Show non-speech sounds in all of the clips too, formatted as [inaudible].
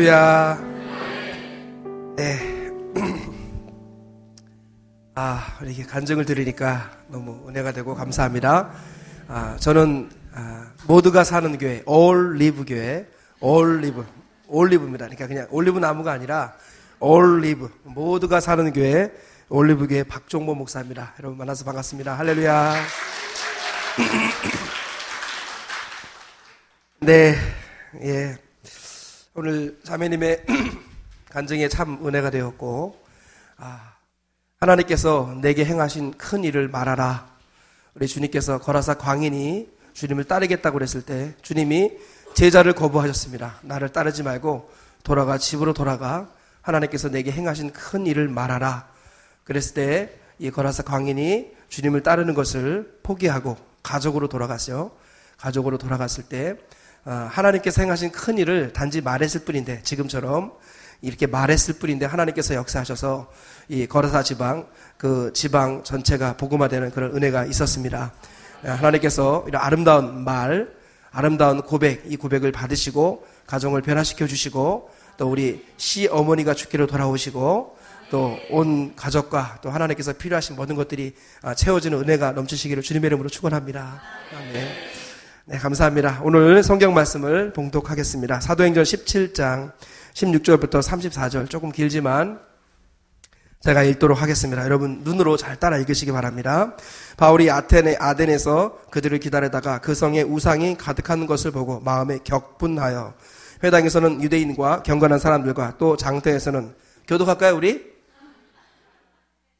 할렐루야. 네. [clears throat] 아, 이렇게 간증을 들으니까 너무 은혜가 되고 감사합니다. 아, 저는 아, 모두가 사는 교회, 올리브 교회, 올리브, 올리브입니다. 그러니까 그냥 올리브 나무가 아니라 All Live, 모두가 사는 교회, 올리브 교회 박종보 목사입니다. 여러분 만나서 반갑습니다. 할렐루야. [clears throat] 네, 예. 오늘 자매님의 [clears throat] 간증에 참 은혜가 되었고, 아, 하나님께서 내게 행하신 큰 일을 말하라. 우리 주님께서 거라사 광인이 주님을 따르겠다고 그랬을 때 주님이 제자를 거부하셨습니다. 나를 따르지 말고 돌아가 집으로 돌아가 하나님께서 내게 행하신 큰 일을 말하라. 그랬을 때 이 거라사 광인이 주님을 따르는 것을 포기하고 가족으로 돌아갔어요. 가족으로 돌아갔을 때 어, 하나님께서 행하신 큰 일을 단지 말했을 뿐인데 지금처럼 이렇게 말했을 뿐인데 하나님께서 역사하셔서 이 거라사 지방 그 지방 전체가 복음화되는 그런 은혜가 있었습니다. 어, 하나님께서 이런 아름다운 말, 아름다운 고백, 이 고백을 받으시고 가정을 변화시켜 주시고 또 우리 시 어머니가 죽기로 돌아오시고 또 온 가족과 또 하나님께서 필요하신 모든 것들이 어, 채워지는 은혜가 넘치시기를 주님의 이름으로 축원합니다. 아멘. 네, 감사합니다. 오늘 성경 말씀을 봉독하겠습니다. 사도행전 17장 16절부터 34절 조금 길지만 제가 읽도록 하겠습니다. 여러분 눈으로 잘 따라 읽으시기 바랍니다. 바울이 아테네 아덴에서 그들을 기다리다가 그 성에 우상이 가득한 것을 보고 마음에 격분하여 회당에서는 유대인과 경건한 사람들과 또 장터에서는 교독할까요 우리?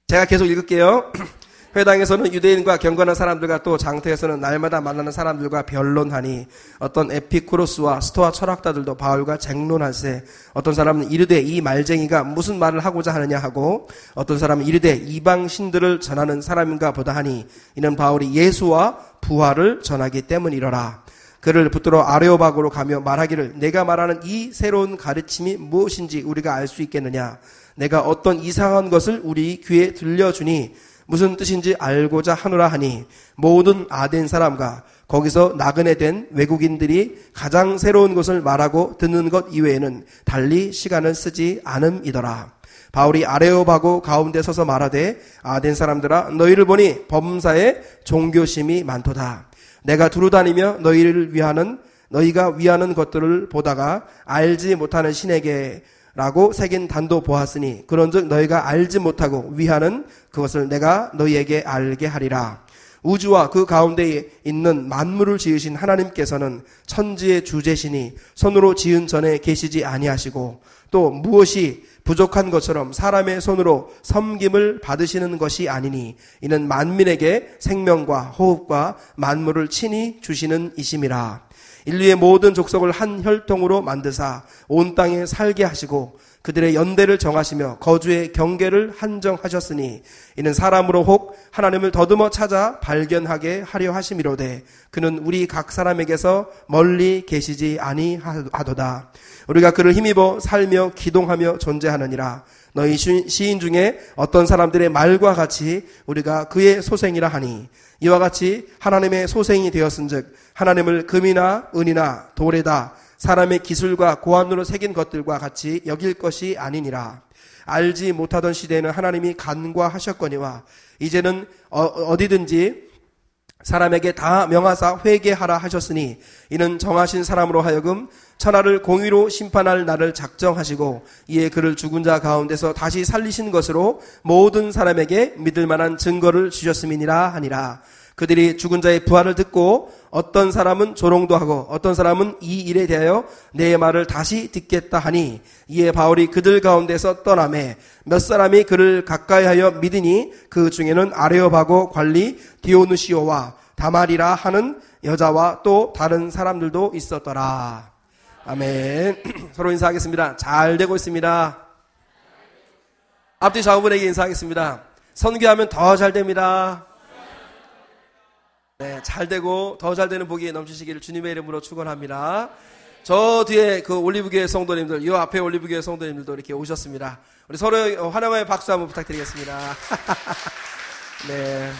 제가 계속 읽을게요. [clears throat] 회당에서는 유대인과 경건한 사람들과 또 장터에서는 날마다 만나는 사람들과 변론하니 어떤 에피쿠로스와 스토아 철학자들도 바울과 쟁론할세 어떤 사람은 이르되 이 말쟁이가 무슨 말을 하고자 하느냐 하고 어떤 사람은 이르되 이방 신들을 전하는 사람인가 보다 하니 이는 바울이 예수와 부활을 전하기 때문이러라. 그를 붙들어 아레오박으로 가며 말하기를 내가 말하는 이 새로운 가르침이 무엇인지 우리가 알 수 있겠느냐? 내가 어떤 이상한 것을 우리 귀에 들려주니 무슨 뜻인지 알고자 하노라 하니 모든 아덴 사람과 거기서 나그네 된 외국인들이 가장 새로운 것을 말하고 듣는 것 이외에는 달리 시간을 쓰지 않음이더라. 바울이 아레오바고 가운데 서서 말하되 아덴 사람들아 너희를 보니 범사에 종교심이 많도다. 내가 두루다니며 너희를 위하는 너희가 위하는 것들을 보다가 알지 못하는 신에게 라고 새긴 단도 보았으니 그런즉 너희가 알지 못하고 위하는 그것을 내가 너희에게 알게 하리라. 우주와 그 가운데에 있는 만물을 지으신 하나님께서는 천지의 주제시니 손으로 지은 전에 계시지 아니하시고 또 무엇이 부족한 것처럼 사람의 손으로 섬김을 받으시는 것이 아니니 이는 만민에게 생명과 호흡과 만물을 친히 주시는 이심이라. 인류의 모든 족속을 한 혈통으로 만드사 온 땅에 살게 하시고 그들의 연대를 정하시며 거주의 경계를 한정하셨으니 이는 사람으로 혹 하나님을 더듬어 찾아 발견하게 하려 하심이로되 그는 우리 각 사람에게서 멀리 계시지 아니하도다. 우리가 그를 힘입어 살며 기동하며 존재하느니라. 너희 시인 중에 어떤 사람들의 말과 같이 우리가 그의 소생이라 하니 이와 같이 하나님의 소생이 되었은즉 하나님을 금이나 은이나 돌에다 사람의 기술과 고안으로 새긴 것들과 같이 여길 것이 아니니라. 알지 못하던 시대에는 하나님이 간과하셨거니와 이제는 어, 디든지 사람에게 다 명하사 회개하라 하셨으니 이는 정하신 사람으로 하여금 천하를 공의로 심판할 날을 작정하시고 이에 그를 죽은 자 가운데서 다시 살리신 것으로 모든 사람에게 믿을 만한 증거를 주셨음이니라 하니라. 그들이 죽은 자의 부활을 듣고 어떤 사람은 조롱도 하고 어떤 사람은 이 일에 대하여 내 말을 다시 듣겠다 하니 이에 바울이 그들 가운데서 떠남에 몇 사람이 그를 가까이하여 믿으니 그 중에는 아레오바고 관리 디오누시오와 다말이라 하는 여자와 또 다른 사람들도 있었더라. 아멘. [clears throat] 서로 인사하겠습니다. 잘 되고 있습니다. 앞뒤 좌우분에게 인사하겠습니다. 선교하면 더 잘 됩니다. 네, 잘 되고 더 잘 되는 복이 넘치시기를 주님의 이름으로 축원합니다. 저 뒤에 그 올리브교회 성도님들, 이 앞에 올리브교회 성도님들도 이렇게 오셨습니다. 우리 서로 환영의 박수 한번 부탁드리겠습니다. [laughs] 네.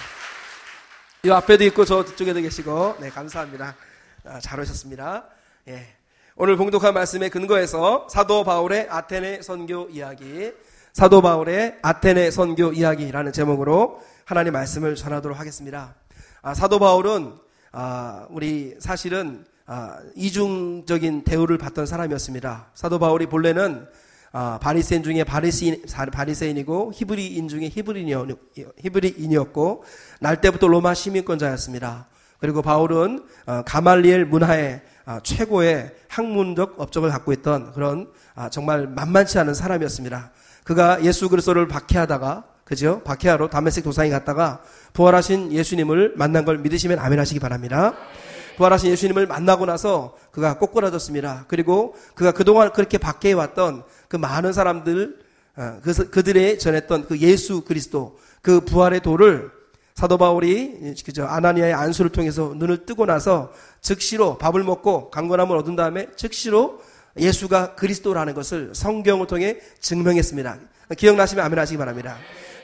이 앞에도 있고 저 뒤쪽에도 계시고, 네, 감사합니다. 아, 잘 오셨습니다. 예. 오늘 봉독한 말씀의 근거에서 사도 바울의 아테네 선교 이야기, 사도 바울의 아테네 선교 이야기라는 제목으로 하나님 말씀을 전하도록 하겠습니다. 아, 사도 바울은 아, 우리 사실은 아, 이중적인 대우를 받던 사람이었습니다. 사도 바울이 본래는 아, 바리새인 중에 바리새인, 바리새인이고 히브리인 중에 히브리인이었 고 날 때부터 로마 시민권자였습니다. 그리고 바울은 어, 가말리엘 문화의 아, 최고의 학문적 업적을 갖고 있던 그런 아, 정말 만만치 않은 사람이었습니다. 그가 예수 그리스도를 박해하다가 그죠? 박해하러 다메섹 도상에 갔다가 부활하신 예수님을 만난 걸 믿으시면 아멘 하시기 바랍니다. 부활하신 예수님을 만나고 나서 그가 꼬꾸라졌습니다. 그리고 그가 그동안 그렇게 박해해 왔던 그 많은 사람들 어, 그, 그들의 전했던 그 예수 그리스도 그 부활의 도를 사도 바울이 그죠 아나니아의 안수를 통해서 눈을 뜨고 나서 즉시로 밥을 먹고 강건함을 얻은 다음에 즉시로 예수가 그리스도라는 것을 성경을 통해 증명했습니다. 기억나시면 아멘 하시기 바랍니다.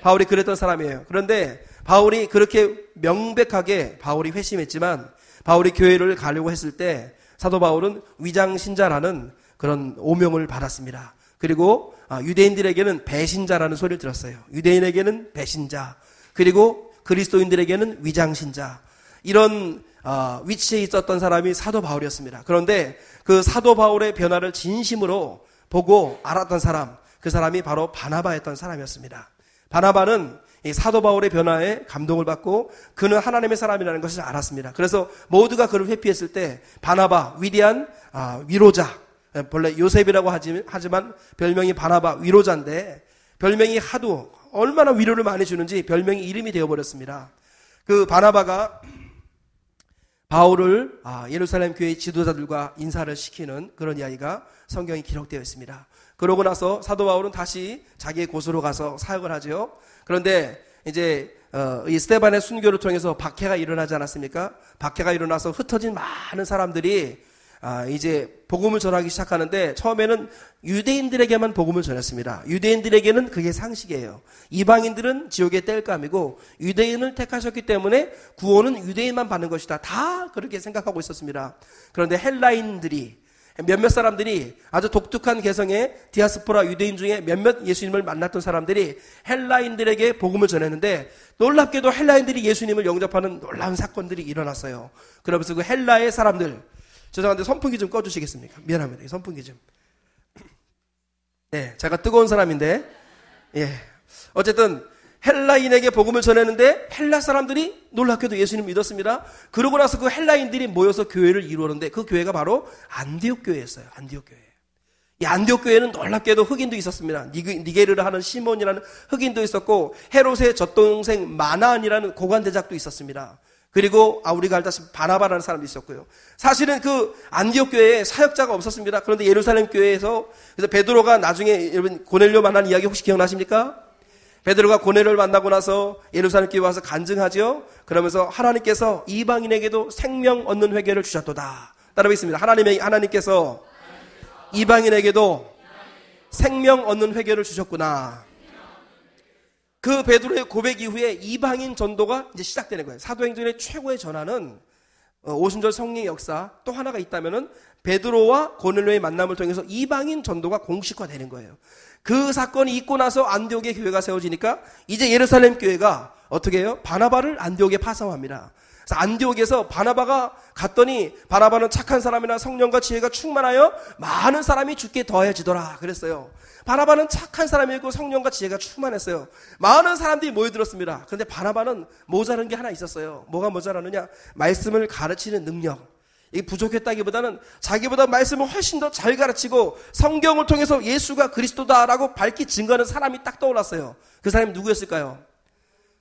바울이 그랬던 사람이에요. 그런데 바울이 그렇게 명백하게 바울이 회심했지만 바울이 교회를 가려고 했을 때 사도 바울은 위장신자라는 그런 오명을 받았습니다. 그리고 아, 유대인들에게는 배신자라는 소리를 들었어요. 유대인에게는 배신자. 그리고 그리스도인들에게는 위장신자. 이런 어, 위치에 있었던 사람이 사도 바울이었습니다. 그런데 그 사도 바울의 변화를 진심으로 보고 알았던 사람, 그 사람이 바로 바나바였던 사람이었습니다. 바나바는 이 사도 바울의 변화에 감동을 받고 그는 하나님의 사람이라는 것을 알았습니다. 그래서 모두가 그를 회피했을 때 바나바 위대한 아, 위로자 본래 요셉이라고 하지만 별명이 바나바 위로자인데 별명이 하도 얼마나 위로를 많이 주는지 별명이 이름이 되어버렸습니다. 그 바나바가 바울을 아, 예루살렘 교회 지도자들과 인사를 시키는 그런 이야기가 성경에 기록되어 있습니다. 그러고 나서 사도 바울은 다시 자기의 곳으로 가서 사역을 하죠. 그런데 이제 어, 이 스테반의 순교를 통해서 박해가 일어나지 않았습니까? 박해가 일어나서 흩어진 많은 사람들이 아, 이제 복음을 전하기 시작하는데 처음에는 유대인들에게만 복음을 전했습니다. 유대인들에게는 그게 상식이에요. 이방인들은 지옥의 뗄감이고 유대인을 택하셨기 때문에 구원은 유대인만 받는 것이다. 다 그렇게 생각하고 있었습니다. 그런데 헬라인들이 몇몇 사람들이 아주 독특한 개성의 디아스포라 유대인 중에 몇몇 예수님을 만났던 사람들이 헬라인들에게 복음을 전했는데 놀랍게도 헬라인들이 예수님을 영접하는 놀라운 사건들이 일어났어요. 그러면서 그 헬라의 사람들 죄송한데 선풍기 좀 꺼주시겠습니까? 미안합니다. 선풍기 좀. [clears throat] 네, 제가 뜨거운 사람인데, 예. 어쨌든, 헬라인에게 복음을 전했는데, 헬라 사람들이 놀랍게도 예수님 믿었습니다. 그러고 나서 그 헬라인들이 모여서 교회를 이루었는데, 그 교회가 바로 안디옥 교회였어요. 안디옥 교회. 이 안디옥 교회는 놀랍게도 흑인도 있었습니다. 니게르를 하는 시몬이라는 흑인도 있었고, 헤롯의 젖동생 마나안이라는 고관대작도 있었습니다. 그리고 아 우리가 알다시피 바나바라는 사람도 있었고요. 사실은 그 안디옥 교회에 사역자가 없었습니다. 그런데 예루살렘 교회에서 그래서 베드로가 나중에 여러분 고넬료 만난 이야기 혹시 기억나십니까? 베드로가 고넬료를 만나고 나서 예루살렘 교회 와서 간증하죠. 그러면서 하나님께서 이방인에게도 생명 얻는 회개를 주셨도다. 따라하겠습니다. 하나님의 하나님께서 이방인에게도 생명 얻는 회개를 주셨구나. 그 베드로의 고백 이후에 이방인 전도가 이제 시작되는 거예요. 사도행전의 최고의 전환은 어, 오순절 성령의 역사 또 하나가 있다면은 베드로와 고넬로의 만남을 통해서 이방인 전도가 공식화되는 거예요. 그 사건이 있고 나서 안디옥의 교회가 세워지니까 이제 예루살렘 교회가 어떻게 해요? 바나바를 안디옥에 파송합니다. 그래서 안디옥에서 바나바가 갔더니 바나바는 착한 사람이나 성령과 지혜가 충만하여 많은 사람이 죽게 더해지더라 그랬어요. 바나바는 착한 사람이었고 성령과 지혜가 충만했어요. 많은 사람들이 모여들었습니다. 그런데 바나바는 모자란 게 하나 있었어요. 뭐가 모자라느냐? 말씀을 가르치는 능력. 이 부족했다기보다는 자기보다 말씀을 훨씬 더 잘 가르치고 성경을 통해서 예수가 그리스도다라고 밝히 증거하는 사람이 딱 떠올랐어요. 그 사람이 누구였을까요?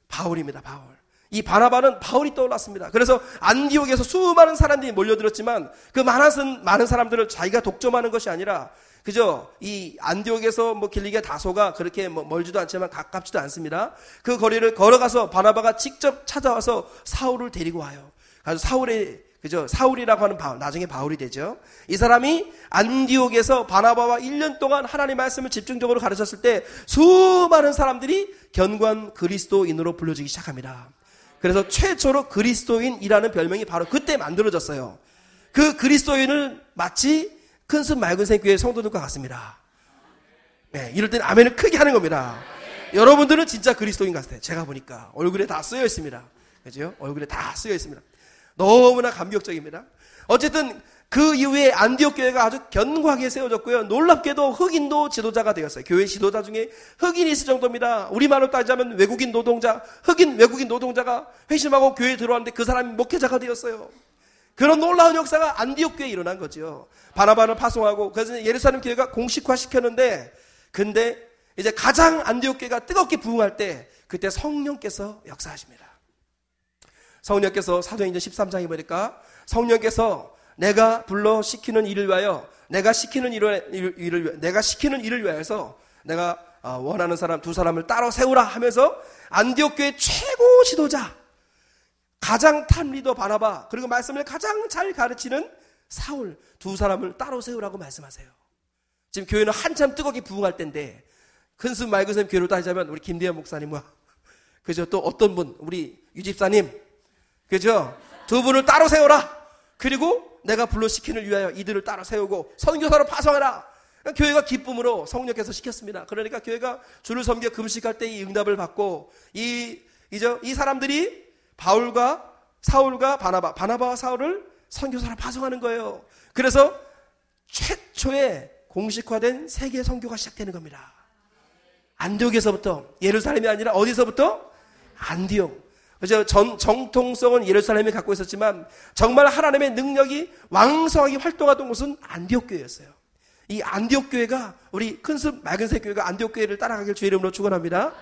바울입니다. 바울. 이 바나바는 바울이 떠올랐습니다. 그래서 안디옥에서 수많은 사람들이 몰려들었지만 그 많은, 많은 사람들을 자기가 독점하는 것이 아니라 그죠? 이 안디옥에서 뭐 길리게 다소가 그렇게 뭐 멀지도 않지만 가깝지도 않습니다. 그 거리를 걸어가서 바나바가 직접 찾아와서 사울을 데리고 와요. 그래서 사울의 그죠? 사울이라고 하는 바울, 나중에 바울이 되죠. 이 사람이 안디옥에서 바나바와 1년 동안 하나님 말씀을 집중적으로 가르쳤을 때 수많은 사람들이 견고한 그리스도인으로 불려지기 시작합니다. 그래서 최초로 그리스도인이라는 별명이 바로 그때 만들어졌어요. 그 그리스도인을 마치 큰숲 맑은 샘 교회 성도들과 같습니다. 네, 이럴 때는 아멘을 크게 하는 겁니다. 여러분들은 진짜 그리스도인 같아요. 제가 보니까 얼굴에 다 쓰여 있습니다. 그죠? 얼굴에 다 쓰여 있습니다. 너무나 감격적입니다. 어쨌든 그 이후에 안디옥 교회가 아주 견고하게 세워졌고요. 놀랍게도 흑인도 지도자가 되었어요. 교회 지도자 중에 흑인이 있을 정도입니다. 우리말로 따지자면 외국인 노동자, 흑인 외국인 노동자가 회심하고 교회에 들어왔는데 그 사람이 목회자가 되었어요. 그런 놀라운 역사가 안디옥 교회에 일어난 거죠. 바나바를 파송하고 그래서 예루살렘 교회가 공식화 시켰는데 근데 이제 가장 안디옥 교회가 뜨겁게 부흥할 때 그때 성령께서 역사하십니다. 성령께서 사도행전 13장에 보니까 성령께서 내가 불러 시키는 일을 위하여 내가 시키는 일을, 일을 내가 시키는 일을 위하여서 내가 어, 원하는 사람 두 사람을 따로 세우라 하면서 안디옥 교회 최고 지도자 가장 top 리더 바나바 그리고 말씀을 가장 잘 가르치는 사울 두 사람을 따로 세우라고 말씀하세요. 지금 교회는 한참 뜨겁게 부흥할 때인데 큰숨 맑은 샘 교회로 따지자면 우리 김대현 목사님과 그죠 또 어떤 분 우리 유집사님 그죠 두 분을 따로 세워라 그리고 내가 불러 시키는 일을 위하여 이들을 따로 세우고 선교사로 파송하라. 교회가 기쁨으로 성령께서 시켰습니다. 그러니까 교회가 주를 섬겨 금식할 때 이 응답을 받고 이 이제 이 사람들이 바울과 사울과 바나바, 바나바와 사울을 선교사로 파송하는 거예요. 그래서 최초의 공식화된 세계 선교가 시작되는 겁니다. 안디옥에서부터 예루살렘이 아니라 어디서부터 안디옥. 그래서 전, 정통성은 예루살렘이 갖고 있었지만 정말 하나님의 능력이 왕성하게 활동하던 곳은 안디옥 교회였어요. 이 안디옥 교회가 우리 큰숲 맑은색 교회가 안디옥 교회를 따라가길 주의 이름으로 축원합니다.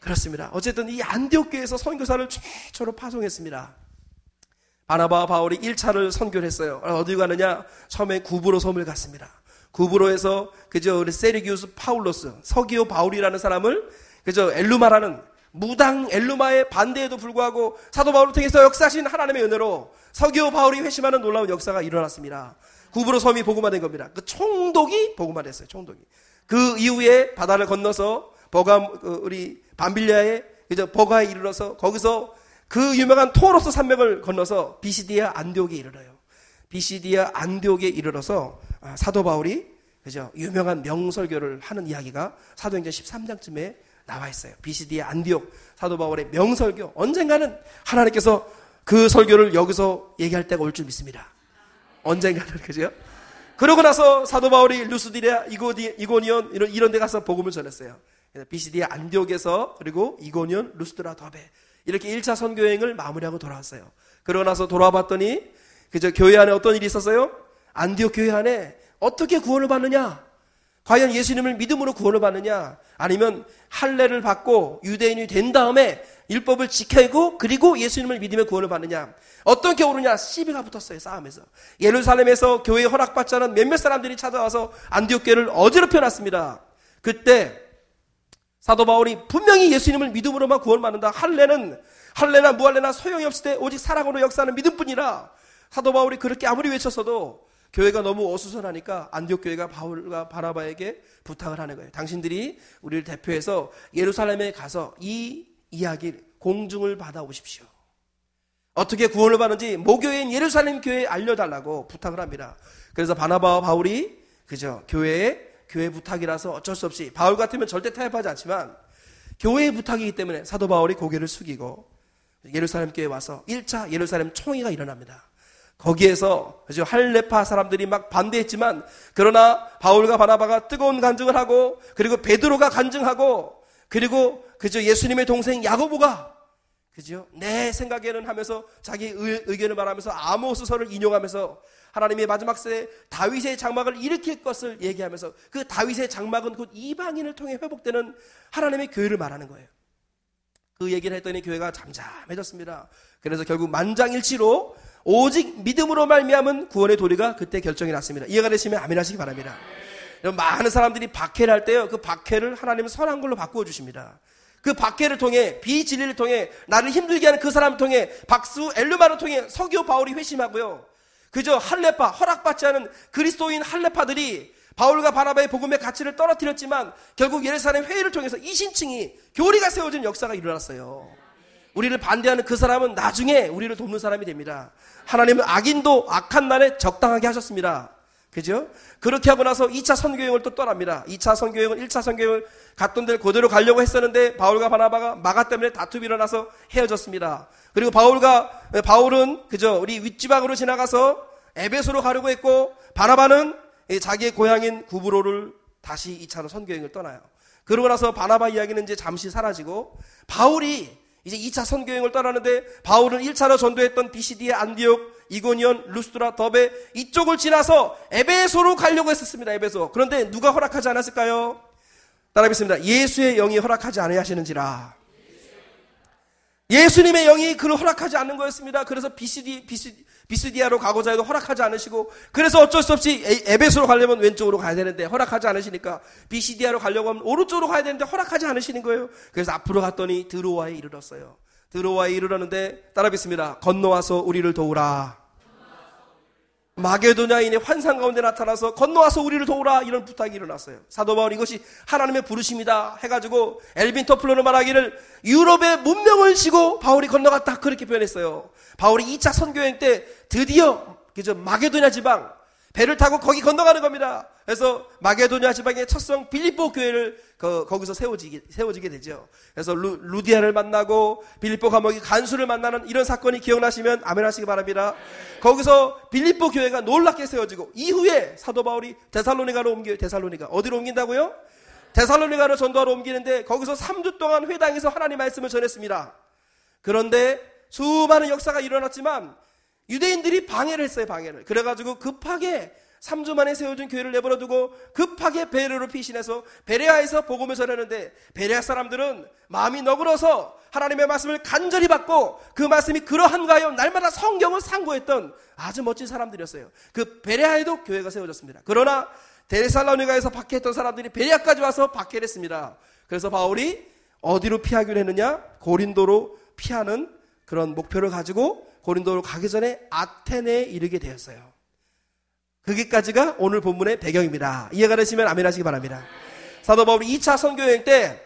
그렇습니다. 어쨌든 이 안디옥 교회에서 선교사를 최초로 파송했습니다. 바나바와 바울이 1차를 선교를 했어요. 어디 가느냐? 처음에 구브로 섬을 갔습니다. 구브로에서 그저 우리 세리기우스 파울로스, 서기오 바울이라는 사람을 그저 엘루마라는 무당 엘루마의 반대에도 불구하고 사도 바울을 통해서 역사하신 하나님의 은혜로 서기오 바울이 회심하는 놀라운 역사가 일어났습니다. 구브로 섬이 복음화된 겁니다. 그 총독이 복음화됐어요. 총독이. 그 이후에 바다를 건너서 버가 그 우리 반빌리아의 이제 버가에 이르러서 거기서 그 유명한 토로스 산맥을 건너서 비시디아 안디옥에 이르러요. 비시디아 안디옥에 이르러서 아, 사도 바울이 그죠 유명한 명설교를 하는 이야기가 사도행전 13장쯤에 나와 있어요. BCD의 안디옥 사도 바울의 명설교 언젠가는 하나님께서 그 설교를 여기서 얘기할 때가 올 줄 믿습니다. 언젠가는 그죠? 그러고 나서 사도 바울이 루스디레아 이고니온 이런 이런 데 가서 복음을 전했어요. BCD의 안디옥에서 그리고 이고니온 루스드라 더베 이렇게 1차 선교 여행을 마무리하고 돌아왔어요. 그러고 나서 돌아와 봤더니 그저 교회 안에 어떤 일이 있었어요? 안디옥 교회 안에 어떻게 구원을 받느냐? 과연 예수님을 믿음으로 구원을 받느냐? 아니면 할례를 받고 유대인이 된 다음에 율법을 지켜고 그리고 예수님을 믿으며 구원을 받느냐? 어떤 겨울이냐? 시비가 붙었어요. 싸움에서. 예루살렘에서 교회 허락받지 않은 몇몇 사람들이 찾아와서 안디옥 교회를 어지럽혀 놨습니다. 그때 사도 바울이 분명히 예수님을 믿음으로만 구원받는다. 할례는 할례나 무할례나 소용이 없을 때 오직 사랑으로 역사하는 믿음뿐이라. 사도 바울이 그렇게 아무리 외쳤어도 교회가 너무 어수선하니까 안디옥 교회가 바울과 바나바에게 부탁을 하는 거예요. 당신들이 우리를 대표해서 예루살렘에 가서 이 이야기 공중을 받아 오십시오. 어떻게 구원을 받는지 모교인 예루살렘 교회에 알려달라고 부탁을 합니다. 그래서 바나바와 바울이 그죠 교회에 교회 부탁이라서 어쩔 수 없이 바울 같으면 절대 타협하지 않지만 교회의 부탁이기 때문에 사도 바울이 고개를 숙이고 예루살렘 교회에 와서 1차 예루살렘 총회가 일어납니다. 거기에서 할레파 사람들이 막 반대했지만 그러나 바울과 바나바가 뜨거운 간증을 하고 그리고 베드로가 간증하고 그리고 그죠 예수님의 동생 야고보가 그죠 내 생각에는 하면서 자기 의, 견을 말하면서 아모스서를 인용하면서 하나님의 마지막 세에 다윗의 장막을 일으킬 것을 얘기하면서 그 다윗의 장막은 곧 이방인을 통해 회복되는 하나님의 교회를 말하는 거예요. 그 얘기를 했더니 교회가 잠잠해졌습니다. 그래서 결국 만장일치로 오직 믿음으로 말미암은 구원의 도리가 그때 결정이 났습니다. 이해가 되시면 아멘 하시기 바랍니다. 많은 사람들이 박해를 할 때요. 그 박해를 하나님은 선한 걸로 바꾸어 주십니다. 그 박해를 통해 비진리를 통해 나를 힘들게 하는 그 사람을 통해 박수 엘루마를 통해 서기오 바울이 회심하고요. 그저 할레파 허락받지 않은 그리스도인 할레파들이 바울과 바나바의 복음의 가치를 떨어뜨렸지만 결국 예루살렘 회의를 통해서 이신층이 교리가 세워진 역사가 일어났어요. 우리를 반대하는 그 사람은 나중에 우리를 돕는 사람이 됩니다. 하나님은 악인도 악한 날에 적당하게 하셨습니다. 그죠? 그렇게 하고 나서 2차 선교여행을 또 떠납니다. 2차 선교여행은 1차 선교여행을 갔던 데를 그대로 가려고 했었는데 바울과 바나바가 마가 때문에 다툼이 일어나서 헤어졌습니다. 그리고 바울과 바울은 그죠? 우리 윗지방으로 지나가서 에베소로 가려고 했고 바나바는 자기의 고향인 구브로를 다시 2차로 선교여행을 떠나요. 그러고 나서 바나바 이야기는 이제 잠시 사라지고 바울이 이제 2차 선교여행을 떠나는데 바울은 1차로 전도했던 비시디의 안디옥, 이고니온, 루스트라, 더베 이쪽을 지나서 에베소로 가려고 했었습니다. 에베소. 그런데 누가 허락하지 않았을까요? 따라하겠습니다. 예수의 영이 허락하지 아니하시는지라. 예수님의 영이 그를 허락하지 않는 거였습니다. 그래서 비시디, 비시디, 비스디아로 가고자 해도 허락하지 않으시고 그래서 어쩔 수 없이 에베소로 가려면 왼쪽으로 가야 되는데 허락하지 않으시니까 비시디아로 가려고 하면 오른쪽으로 가야 되는데 허락하지 않으시는 거예요. 그래서 앞으로 갔더니 드로와에 이르렀어요. 드로와에 이르렀는데 따라 뵙습니다. 건너와서 우리를 도우라. 마게도냐인의 환상 가운데 나타나서 건너와서 우리를 도우라 이런 부탁이 일어났어요. 사도 바울 이것이 하나님의 부르심이다 해가지고 엘빈 터플러는 말하기를 유럽의 문명을 지고 바울이 건너갔다 그렇게 표현했어요. 바울이 2차 선교행 때 드디어 그죠 마게도냐 지방 배를 타고 거기 건너가는 겁니다. 그래서 마게도냐 지방의 첫성 빌립보 교회를 그, 거기서 세워지게, 세워지게 되죠. 그래서 루, 디아를 만나고 빌립보 감옥이 간수를 만나는 이런 사건이 기억나시면 아멘 하시기 바랍니다. 거기서 빌립보 교회가 놀랍게 세워지고 이후에 사도 바울이 데살로니가로 옮겨 데살로니가 어디로 옮긴다고요? 데살로니가로 전도하러 옮기는데 거기서 3주 동안 회당에서 하나님 말씀을 전했습니다. 그런데 수많은 역사가 일어났지만 유대인들이 방해를 했어요, 방해를. 그래가지고 급하게 3주 만에 세워진 교회를 내버려 두고 급하게 베레아로 피신해서 베레아에서 복음을 전하는데 베레아 사람들은 마음이 너그러서 하나님의 말씀을 간절히 받고 그 말씀이 그러한가요? 날마다 성경을 상고했던 아주 멋진 사람들이었어요. 그 베레아에도 교회가 세워졌습니다. 그러나 데살로니가에서 박해했던 사람들이 베레아까지 와서 박해를 했습니다. 그래서 바울이 어디로 피하기로 했느냐? 고린도로 피하는 그런 목표를 가지고 고린도로 가기 전에 아테네에 이르게 되었어요. 거기까지가 오늘 본문의 배경입니다. 이해가 되시면 아멘 하시기 바랍니다. 사도 바울이 2차 선교 여행 때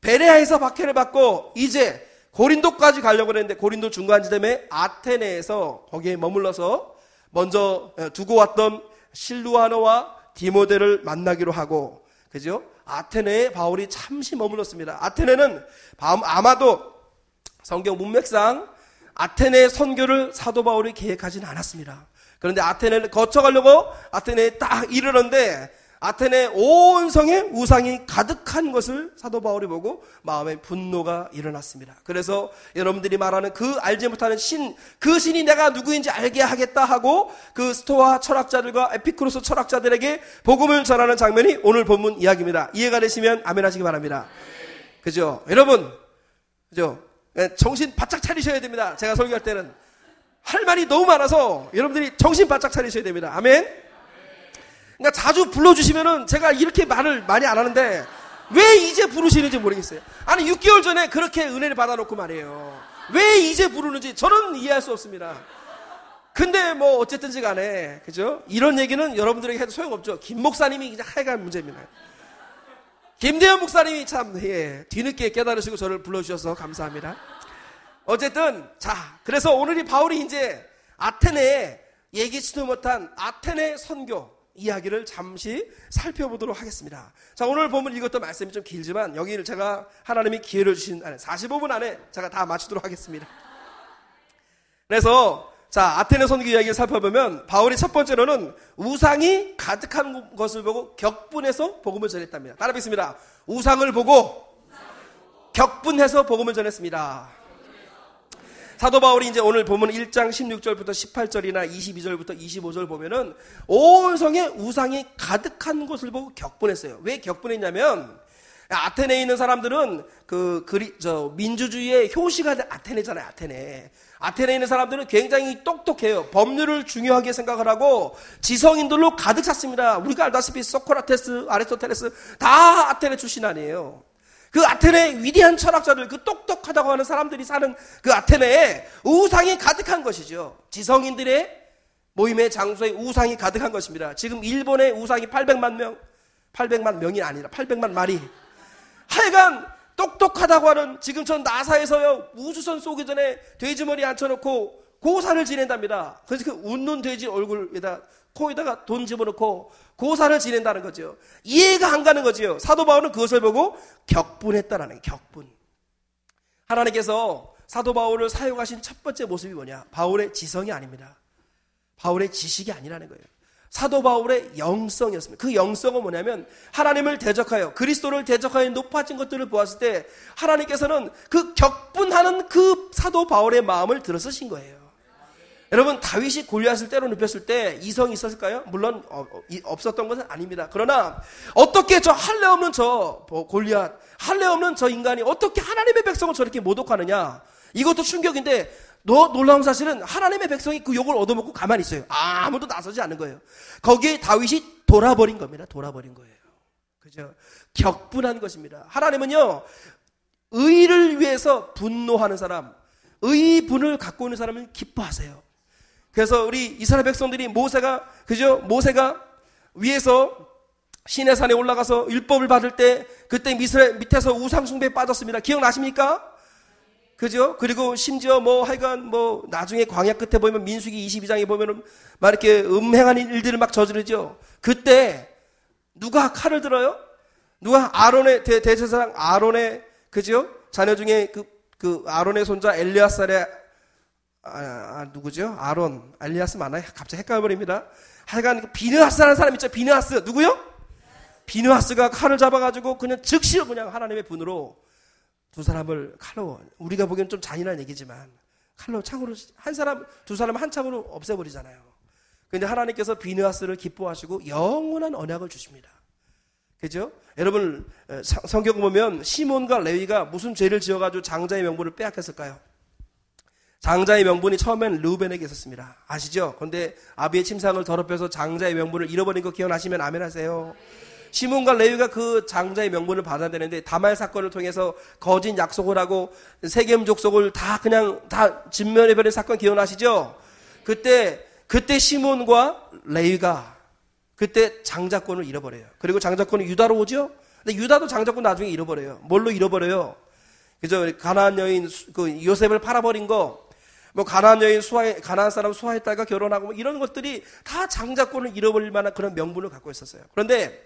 베레아에서 박해를 받고 이제 고린도까지 가려고 했는데 고린도 중간 지점에 아테네에서 거기에 머물러서 먼저 두고 왔던 실루아노와 디모데를 만나기로 하고 그죠? 아테네에 바울이 잠시 머물렀습니다. 아테네는 아마도 성경 문맥상 아테네 선교를 사도 바울이 계획하지는 않았습니다. 그런데 아테네를 거쳐가려고 아테네에 딱 이르는데 아테네 온 성에 우상이 가득한 것을 사도 바울이 보고 마음에 분노가 일어났습니다. 그래서 여러분들이 말하는 그 알지 못하는 신, 그 신이 내가 누구인지 알게 하겠다 하고 그 스토아 철학자들과 에피크로스 철학자들에게 복음을 전하는 장면이 오늘 본문 이야기입니다. 이해가 되시면 아멘 하시기 바랍니다. 그죠? 여러분, 그죠? 예, 정신 바짝 차리셔야 됩니다. 제가 설교할 때는. 할 말이 너무 많아서 여러분들이 정신 바짝 차리셔야 됩니다. 아멘? 그러니까 자주 불러주시면은 제가 이렇게 말을 많이 안 하는데 왜 이제 부르시는지 모르겠어요. 아니, 6개월 전에 그렇게 은혜를 받아놓고 말이에요. 왜 이제 부르는지 저는 이해할 수 없습니다. 근데 뭐 어쨌든지 간에, 그죠? 이런 얘기는 여러분들에게 해도 소용없죠. 김 목사님이 하여간 문제입니다. 김대현 목사님이 참, 예, 뒤늦게 깨달으시고 저를 불러주셔서 감사합니다. 어쨌든, 자, 그래서 오늘 이 바울이 이제 아테네에 예기치도 못한 아테네 선교 이야기를 잠시 살펴보도록 하겠습니다. 자, 오늘 보면 이것도 말씀이 좀 길지만 여기를 제가 하나님이 기회를 주신 안에 45분 안에 제가 다 마치도록 하겠습니다. 그래서 자, 아테네 선교 이야기를 살펴보면 바울이 첫 번째로는 우상이 가득한 것을 보고 격분해서 복음을 전했답니다. 따라 뵙습니다. 우상을 보고 격분해서 복음을 전했습니다. 사도 바울이 이제 오늘 보면 1장 16절부터 18절이나 22절부터 25절 보면은 온 성에 우상이 가득한 것을 보고 격분했어요. 왜 격분했냐면 아테네에 있는 사람들은 그 그리 저 민주주의의 효시가 아테네잖아요. 아테네. 아테네에 있는 사람들은 굉장히 똑똑해요. 법률을 중요하게 생각을 하고 지성인들로 가득 찼습니다. 우리가 알다시피 소크라테스, 아리스토텔레스 다 아테네 출신 아니에요. 그 아테네 위대한 철학자들, 그 똑똑하다고 하는 사람들이 사는 그 아테네에 우상이 가득한 것이죠. 지성인들의 모임의 장소에 우상이 가득한 것입니다. 지금 일본의 우상이 800만 명, 800만 명이 아니라 800만 마리. 하여간 똑똑하다고 하는 지금 전 나사에서요 우주선 쏘기 전에 돼지머리 앉혀놓고 고사를 지낸답니다. 그래서 그 웃는 돼지 얼굴에다 코에다가 돈 집어넣고 고사를 지낸다는 거죠. 이해가 안 가는 거지요. 사도 바울은 그것을 보고 격분했다라는 격분. 하나님께서 사도 바울을 사용하신 첫 번째 모습이 뭐냐? 바울의 지성이 아닙니다. 바울의 지식이 아니라는 거예요. 사도 바울의 영성이었습니다. 그 영성은 뭐냐면 하나님을 대적하여 그리스도를 대적하여 높아진 것들을 보았을 때 하나님께서는 그 격분하는 그 사도 바울의 마음을 들어서신 거예요. 여러분 다윗이 골리앗을 때로 눕혔을 때 이성이 있었을까요? 물론 어, 어, 없었던 것은 아닙니다. 그러나 어떻게 저 할례 없는 저 뭐, 골리앗, 할례 없는 저 인간이 어떻게 하나님의 백성을 저렇게 모독하느냐? 이것도 충격인데 너 놀라운 사실은 하나님의 백성이 그 욕을 얻어먹고 가만히 있어요. 아무도 나서지 않는 거예요. 거기에 다윗이 돌아버린 겁니다. 돌아버린 거예요. 그죠? 격분한 것입니다. 하나님은요, 의를 위해서 분노하는 사람, 의분을 갖고 있는 사람을 기뻐하세요. 그래서 우리 이스라엘 백성들이 모세가, 그죠? 모세가 위에서 신의 산에 올라가서 율법을 받을 때 그때 밑에서 우상숭배에 빠졌습니다. 기억나십니까? 그죠? 그리고 심지어 뭐 하여간 뭐 나중에 광야 끝에 보면 민수기 22장에 보면은 막 이렇게 음행한 일들을 막 저지르죠. 그때 누가 칼을 들어요? 누가 아론의 대, 대제사장 아론의 그죠? 자녀 중에 그, 그 아론의 손자 엘리아살의 아, 아, 누구죠? 아론, 엘리아스 맞나요? 갑자기 헷갈려버립니다. 하여간 그 비느하스라는 사람 있죠? 비느하스 누구요? 비느하스가 칼을 잡아가지고 그냥 즉시로 그냥 하나님의 분으로 두 사람을 칼로 우리가 보기엔 좀 잔인한 얘기지만 칼로 창으로 한 사람 두 사람 한 창으로 없애버리잖아요. 근데 하나님께서 비느하스를 기뻐하시고 영원한 언약을 주십니다. 그죠? 여러분 성경 보면 시몬과 레위가 무슨 죄를 지어가지고 장자의 명분을 빼앗겼을까요? 장자의 명분이 처음엔 르우벤에게 있었습니다. 아시죠? 근데 아비의 침상을 더럽혀서 장자의 명분을 잃어버린 거 기억나시면 아멘 하세요. 시몬과 레위가 그 장자의 명분을 받아야 되는데 다말 사건을 통해서 거짓 약속을 하고 세겜 족속을 다 그냥 다 진면해버린 사건 기억나시죠? 그때 그때 시몬과 레위가 그때 장자권을 잃어버려요. 그리고 장자권이 유다로 오죠? 근데 유다도 장자권 나중에 잃어버려요. 뭘로 잃어버려요? 그죠? 가나안 여인 그 요셉을 팔아버린 거, 뭐 가나안 여인 수하 가나안 사람 딸과 결혼하고 뭐 이런 것들이 다 장자권을 잃어버릴 만한 그런 명분을 갖고 있었어요. 그런데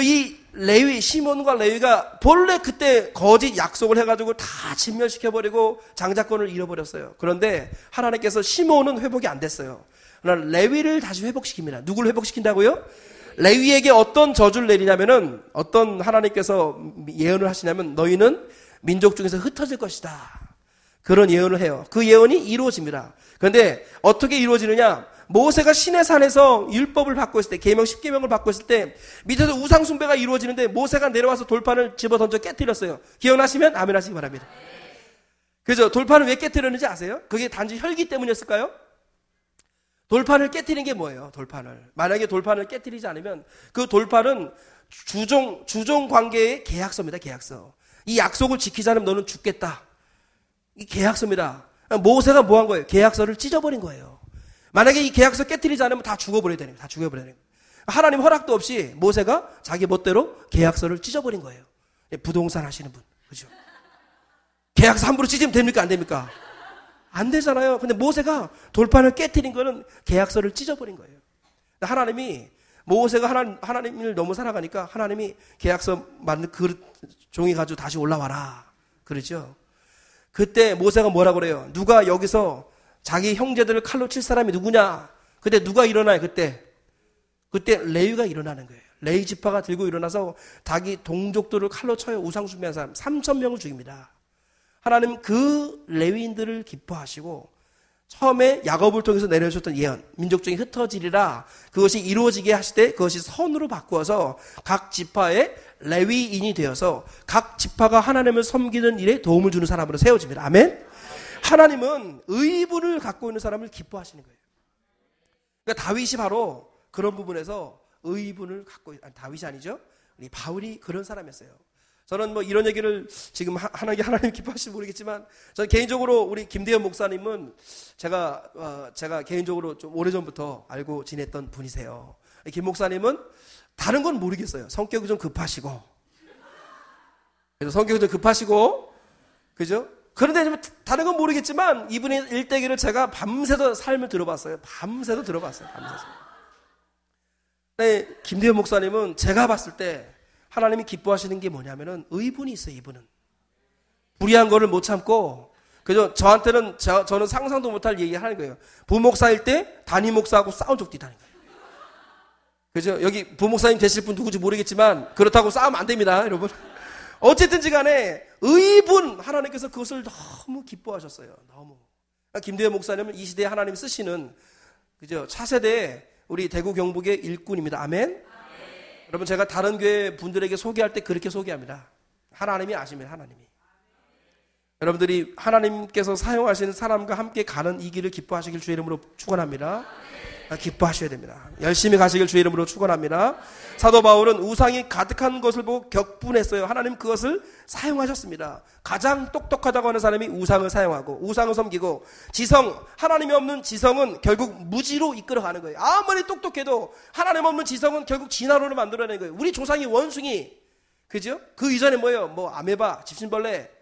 이 레위, 시몬과 레위가 본래 그때 거짓 약속을 해가지고 다 진멸시켜 버리고 장자권을 잃어버렸어요. 그런데 하나님께서 시몬은 회복이 안 됐어요. 그러나 레위를 다시 회복시킵니다. 누굴 회복시킨다고요? 레위에게 어떤 저주를 내리냐면은 어떤 하나님께서 예언을 하시냐면 너희는 민족 중에서 흩어질 것이다. 그런 예언을 해요. 그 예언이 이루어집니다. 그런데 어떻게 이루어지느냐? 모세가 신의 산에서 율법을 받고 있을 때, 계명 10계명을 받고 있을 때 밑에서 우상 숭배가 이루어지는데 모세가 내려와서 돌판을 집어 던져 깨뜨렸어요. 기억나시면 아멘 하시기 바랍니다. 그죠? 돌판을 왜 깨뜨렸는지 아세요? 그게 단지 혈기 때문이었을까요? 돌판을 깨뜨린 게 뭐예요? 돌판을. 만약에 돌판을 깨뜨리지 않으면 그 돌판은 주종 주종 관계의 계약서입니다. 계약서. 이 약속을 지키지 않으면 너는 죽겠다. 이 계약서입니다. 모세가 뭐 한 거예요? 계약서를 찢어버린 거예요. 만약에 이 계약서 깨뜨리지 않으면 다 죽어버려야 되는 거예요. 다 죽어버려야 되는 거예요. 하나님 허락도 없이 모세가 자기 멋대로 계약서를 찢어버린 거예요. 예, 부동산 하시는 분. 그죠? 계약서 함부로 찢으면 됩니까? 안 됩니까? 안 되잖아요. 근데 모세가 돌판을 깨뜨린 거는 계약서를 찢어버린 거예요. 하나님이 모세가 하나님, 하나님을 너무 사랑하니까 하나님이 계약서 만든 그 종이 가지고 다시 올라와라. 그러죠? 그때 모세가 뭐라 그래요? 누가 여기서 자기 형제들을 칼로 칠 사람이 누구냐? 그때 누가 일어나요? 그때 그때 레위가 일어나는 거예요. 레위 지파가 들고 일어나서 자기 동족들을 칼로 쳐요. 우상 숭배한 사람 3천 명을 죽입니다. 하나님 그 레위인들을 기뻐하시고 처음에 야곱을 통해서 내려주셨던 예언, 민족 중에 흩어지리라 그것이 이루어지게 하실 때 그것이 선으로 바꾸어서 각 지파의 레위인이 되어서 각 지파가 하나님을 섬기는 일에 도움을 주는 사람으로 세워집니다. 아멘. 하나님은 의분을 갖고 있는 사람을 기뻐하시는 거예요. 그러니까 다윗이 바로 그런 부분에서 의분을 갖고 아니, 다윗이 아니죠. 우리 바울이 그런 사람이었어요. 저는 뭐 이런 얘기를 지금 하나님 하나님 기뻐하실지 모르겠지만 저는 개인적으로 우리 김대현 목사님은 제가 어, 제가 개인적으로 좀 오래전부터 알고 지냈던 분이세요. 김 목사님은 다른 건 모르겠어요. 성격이 좀 급하시고 그래서 성격이 좀 급하시고 그죠? 그런데 다른 건 모르겠지만 이분의 일대기를 제가 밤새도 삶을 들어봤어요. 밤새도 들어봤어요. 밤새서. 네, 김대현 목사님은 제가 봤을 때 하나님이 기뻐하시는 게 뭐냐면은 의분이 있어요. 이분은 불의한 거를 못 참고 그죠? 저한테는 저, 저는 상상도 못할 얘기를 하는 거예요. 부목사일 때 담임 목사하고 싸운 적도 있다는 거예요. 그죠? 여기 부목사님 되실 분 누구지 모르겠지만 그렇다고 싸우면 안 됩니다, 여러분. 어쨌든지 간에 의분 하나님께서 그것을 너무 기뻐하셨어요. 너무. 그러니까 김대현 목사님은 이 시대에 하나님 쓰시는 그죠? 차세대 우리 대구 경북의 일꾼입니다. 아멘. 아멘. 여러분 제가 다른 교회 분들에게 소개할 때 그렇게 소개합니다. 하나님이 아시면 하나님이. 여러분들이 하나님께서 사용하시는 사람과 함께 가는 이 길을 기뻐하시길 주의 이름으로 축원합니다. 기뻐하셔야 됩니다. 열심히 가시길 주의 이름으로 축원합니다. 사도 바울은 우상이 가득한 것을 보고 격분했어요. 하나님 그것을 사용하셨습니다. 가장 똑똑하다고 하는 사람이 우상을 사용하고 우상을 섬기고 지성 하나님이 없는 지성은 결국 무지로 이끌어가는 거예요. 아무리 똑똑해도 하나님 없는 지성은 결국 진화론을 만들어내는 거예요. 우리 조상이 원숭이 그죠? 그 이전에 뭐예요? 뭐 아메바, 집신벌레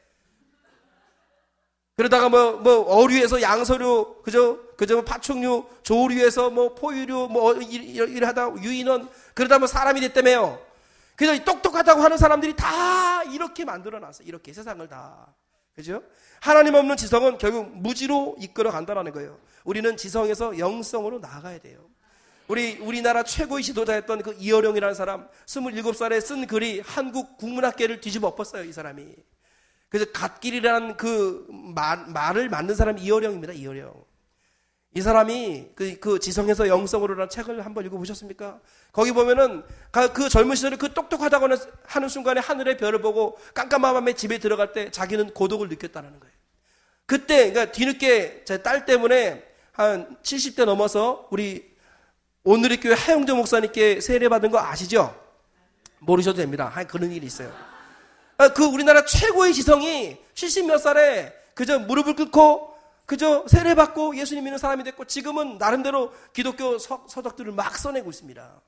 그러다가 뭐, 뭐, 어류에서 양서류, 그죠? 그죠? 뭐 파충류, 조류에서 뭐, 포유류, 뭐, 일, 하다 유인원, 그러다 뭐 사람이 됐다며요. 그래서 똑똑하다고 하는 사람들이 다 이렇게 만들어 놨어. 이렇게 세상을 다. 그죠? 하나님 없는 지성은 결국 무지로 이끌어 간다라는 거예요. 우리는 지성에서 영성으로 나가야 돼요. 우리, 우리나라 최고의 지도자였던 그 이어령이라는 사람, 27살에 쓴 글이 한국 국문학계를 뒤집어 엎었어요, 이 사람이. 그래서 갓길이라는 그 말, 말을 만든 사람이 이어령입니다. 이어령. 이 사람이 그, 그 지성에서 영성으로라는 책을 한번 읽어보셨습니까? 거기 보면은 그 젊은 시절에 그 똑똑하다고 하는 순간에 하늘의 별을 보고 깜깜한 밤에 집에 들어갈 때 자기는 고독을 느꼈다는 거예요. 그때, 그러니까 뒤늦게 제 딸 때문에 한 70대 넘어서 우리 오늘의 교회 하영조 목사님께 세례 받은 거 아시죠? 모르셔도 됩니다. 한 그런 일이 있어요. 아, 그 우리나라 최고의 지성이 70 몇 살에 그저 무릎을 꿇고 그저 세례받고 예수님 믿는 사람이 됐고 지금은 나름대로 기독교 서, 서적들을 막 써내고 있습니다.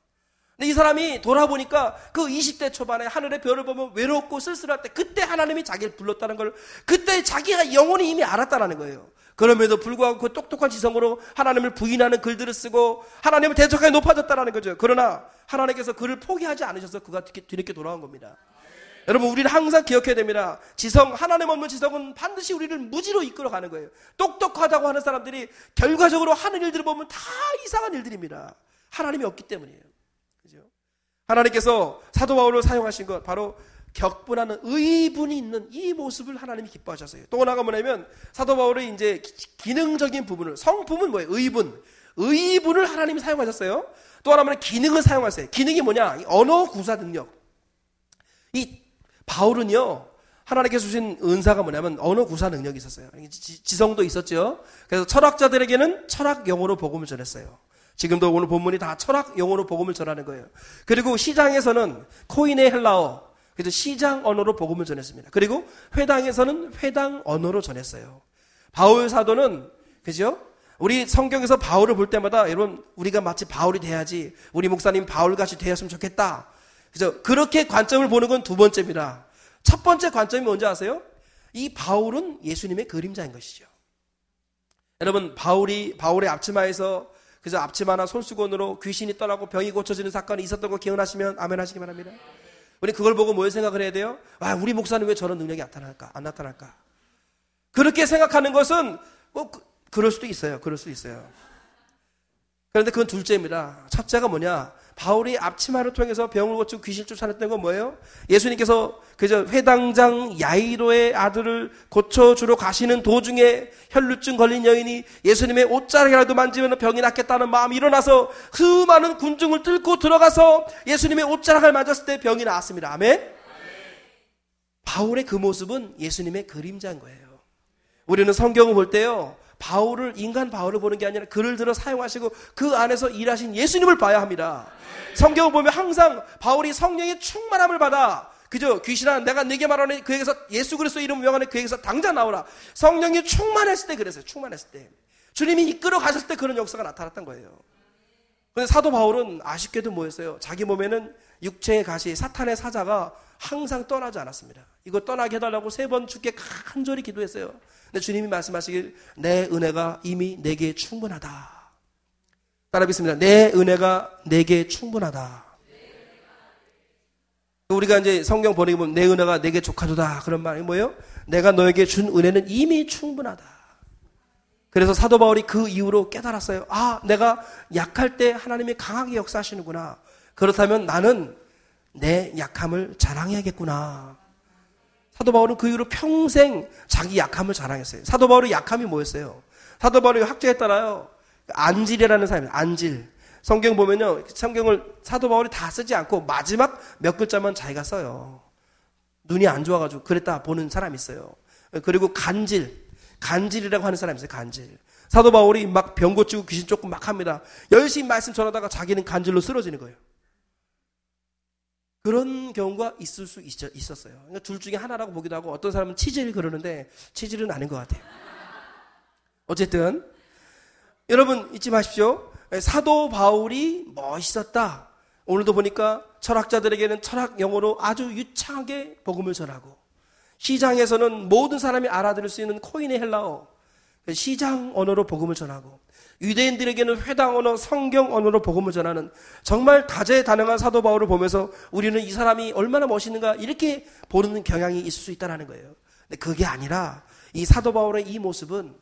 근데 이 사람이 돌아보니까 그 20대 초반에 하늘의 별을 보면 외롭고 쓸쓸할 때 그때 하나님이 자기를 불렀다는 걸 그때 자기가 영원히 이미 알았다는 거예요. 그럼에도 불구하고 그 똑똑한 지성으로 하나님을 부인하는 글들을 쓰고 하나님을 대적하게 높아졌다는 거죠. 그러나 하나님께서 그를 포기하지 않으셔서 그가 뒤늦게 돌아온 겁니다. 여러분 우리는 항상 기억해야 됩니다. 지성 하나님 없는 지성은 반드시 우리를 무지로 이끌어가는 거예요. 똑똑하다고 하는 사람들이 결과적으로 하는 일들을 보면 다 이상한 일들입니다. 하나님이 없기 때문이에요. 그죠? 하나님께서 사도 바울을 사용하신 것 바로 격분하는 의분이 있는 이 모습을 하나님이 기뻐하셨어요. 또 하나가 뭐냐면 사도 바울의 이제 기능적인 부분을 성품은 뭐예요? 의분. 의분을 하나님이 사용하셨어요. 또 하나는 기능을 사용하세요. 기능이 뭐냐? 언어 구사 능력. 이 바울은요, 하나님께서 주신 은사가 뭐냐면 언어 구사 능력이 있었어요. 지 성도 있었죠. 그래서 철학자들에게는 철학 용어로 복음을 전했어요. 지금도 오늘 본문이 다 철학 용어로 복음을 전하는 거예요. 그리고 시장에서는 코인의 헬라어, 그래서 시장 언어로 복음을 전했습니다. 그리고 회당에서는 회당 언어로 전했어요. 바울 사도는 그죠? 우리 성경에서 바울을 볼 때마다 여러분 우리가 마치 바울이 돼야지 우리 목사님 바울같이 되었으면 좋겠다. 그래서 그렇게 관점을 보는 건 두 번째입니다. 첫 번째 관점이 뭔지 아세요? 이 바울은 예수님의 그림자인 것이죠. 여러분 바울이 바울의 앞치마에서 그래서 앞치마나 손수건으로 귀신이 떠나고 병이 고쳐지는 사건이 있었던 거 기억나시면 아멘 하시기 바랍니다. 우리 그걸 보고 뭘 생각을 해야 돼요? 와, 우리 목사는 왜 저런 능력이 나타날까? 안 나타날까? 그렇게 생각하는 것은 뭐 그, 그럴 수도 있어요. 그럴 수도 있어요. 그런데 그건 둘째입니다. 첫째가 뭐냐? 바울이 앞치마를 통해서 병을 고치고 귀신 쫓아냈던 건 뭐예요? 예수님께서 그저 회당장 야이로의 아들을 고쳐주러 가시는 도중에 혈루증 걸린 여인이 예수님의 옷자락이라도 만지면 병이 낫겠다는 마음이 일어나서 수많은 군중을 뚫고 들어가서 예수님의 옷자락을 만졌을 때 병이 나았습니다. 아멘? 바울의 그 모습은 예수님의 그림자인 거예요. 우리는 성경을 볼 때요. 바울을 인간 바울을 보는 게 아니라 글을 들어 사용하시고 그 안에서 일하신 예수님을 봐야 합니다. 성경을 보면 항상 바울이 성령의 충만함을 받아 그저 귀신아 내가 네게 말하는 그에게서 예수 그리스도 이름 명하는 그에게서 당장 나오라. 성령이 충만했을 때 그랬어요. 충만했을 때. 주님이 이끌어 가셨을 때 그런 역사가 나타났던 거예요. 근데 사도 바울은 아쉽게도 뭐였어요? 자기 몸에는 육체의 가시, 사탄의 사자가 항상 떠나지 않았습니다. 이거 떠나게 해달라고 세 번 주께 간절히 기도했어요. 근데 주님이 말씀하시길 내 은혜가 이미 내게 충분하다. 따라 뵙습니다. 내 은혜가 내게 충분하다. 우리가 이제 성경 번역해 보면 내 은혜가 내게 족하도다 그런 말이 뭐예요? 내가 너에게 준 은혜는 이미 충분하다. 그래서 사도 바울이 그 이후로 깨달았어요. 아, 내가 약할 때 하나님이 강하게 역사하시는구나. 그렇다면 나는 내 약함을 자랑해야겠구나. 사도 바울은 그 이후로 평생 자기 약함을 자랑했어요. 사도 바울의 약함이 뭐였어요? 사도 바울의 학자에 따라요. 안질이라는 사람이 안질. 성경 보면요. 성경을 사도 바울이 다 쓰지 않고 마지막 몇 글자만 자기가 써요. 눈이 안 좋아가지고 그랬다 보는 사람이 있어요. 그리고 간질. 간질이라고 하는 사람이 있어요. 간질. 사도 바울이 막 병 고치고 귀신 쫓고 막 합니다. 열심히 말씀 전하다가 자기는 간질로 쓰러지는 거예요. 그런 경우가 있을 수 있, 었어요 그러니까 둘 중에 하나라고 보기도 하고 어떤 사람은 치질 그러는데 치질은 아닌 것 같아요. 어쨌든 여러분 잊지 마십시오. 사도 바울이 멋있었다. 오늘도 보니까 철학자들에게는 철학 용어로 아주 유창하게 복음을 전하고 시장에서는 모든 사람이 알아들을 수 있는 코인의 헬라어 시장 언어로 복음을 전하고 유대인들에게는 회당 언어, 성경 언어로 복음을 전하는 정말 다재다능한 사도 바울을 보면서 우리는 이 사람이 얼마나 멋있는가 이렇게 보는 경향이 있을 수 있다는 거예요. 근데 그게 아니라 이 사도 바울의 이 모습은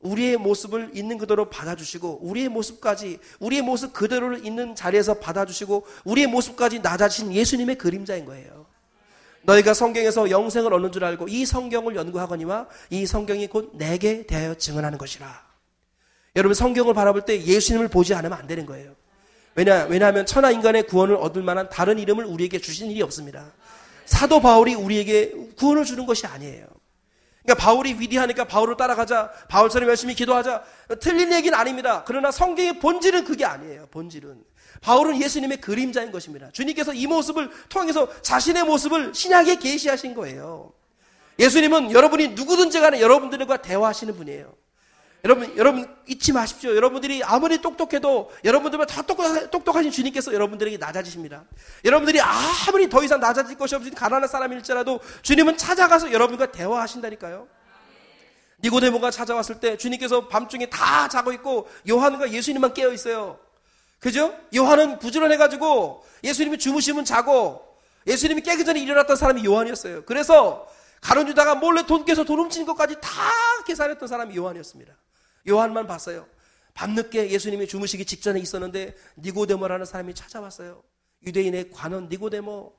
우리의 모습을 있는 그대로 받아주시고 우리의 모습까지 우리의 모습 그대로를 있는 자리에서 받아주시고 우리의 모습까지 낮아진 예수님의 그림자인 거예요. 너희가 성경에서 영생을 얻는 줄 알고 이 성경을 연구하거니와 이 성경이 곧 내게 대하여 증언하는 것이라. 여러분 성경을 바라볼 때 예수님을 보지 않으면 안 되는 거예요. 왜냐, 왜냐하면 천하 인간의 구원을 얻을 만한 다른 이름을 우리에게 주신 일이 없습니다. 사도 바울이 우리에게 구원을 주는 것이 아니에요. 그러니까 바울이 위대하니까 바울을 따라가자. 바울처럼 열심히 기도하자. 틀린 얘기는 아닙니다. 그러나 성경의 본질은 그게 아니에요. 본질은. 바울은 예수님의 그림자인 것입니다. 주님께서 이 모습을 통해서 자신의 모습을 신약에 계시하신 거예요. 예수님은 여러분이 누구든지 간에 여러분들과 대화하시는 분이에요. 여러분, 여러분 잊지 마십시오. 여러분들이 아무리 똑똑해도 여러분들보다 더 똑똑, 하신 주님께서 여러분들에게 낮아지십니다. 여러분들이 아무리 더 이상 낮아질 것이 없으신 가난한 사람일지라도 주님은 찾아가서 여러분과 대화하신다니까요. 니고데모가 찾아왔을 때 주님께서 밤중에 다 자고 있고 요한과 예수님만 깨어 있어요. 그죠? 요한은 부지런해가지고 예수님이 주무시면 자고 예수님이 깨기 전에 일어났던 사람이 요한이었어요. 그래서 가론 유다가 몰래 돈 깨서 돈 훔치는 것까지 다 계산했던 사람이 요한이었습니다. 요한만 봤어요. 밤늦게 예수님이 주무시기 직전에 있었는데 니고데모라는 사람이 찾아왔어요. 유대인의 관원 니고데모.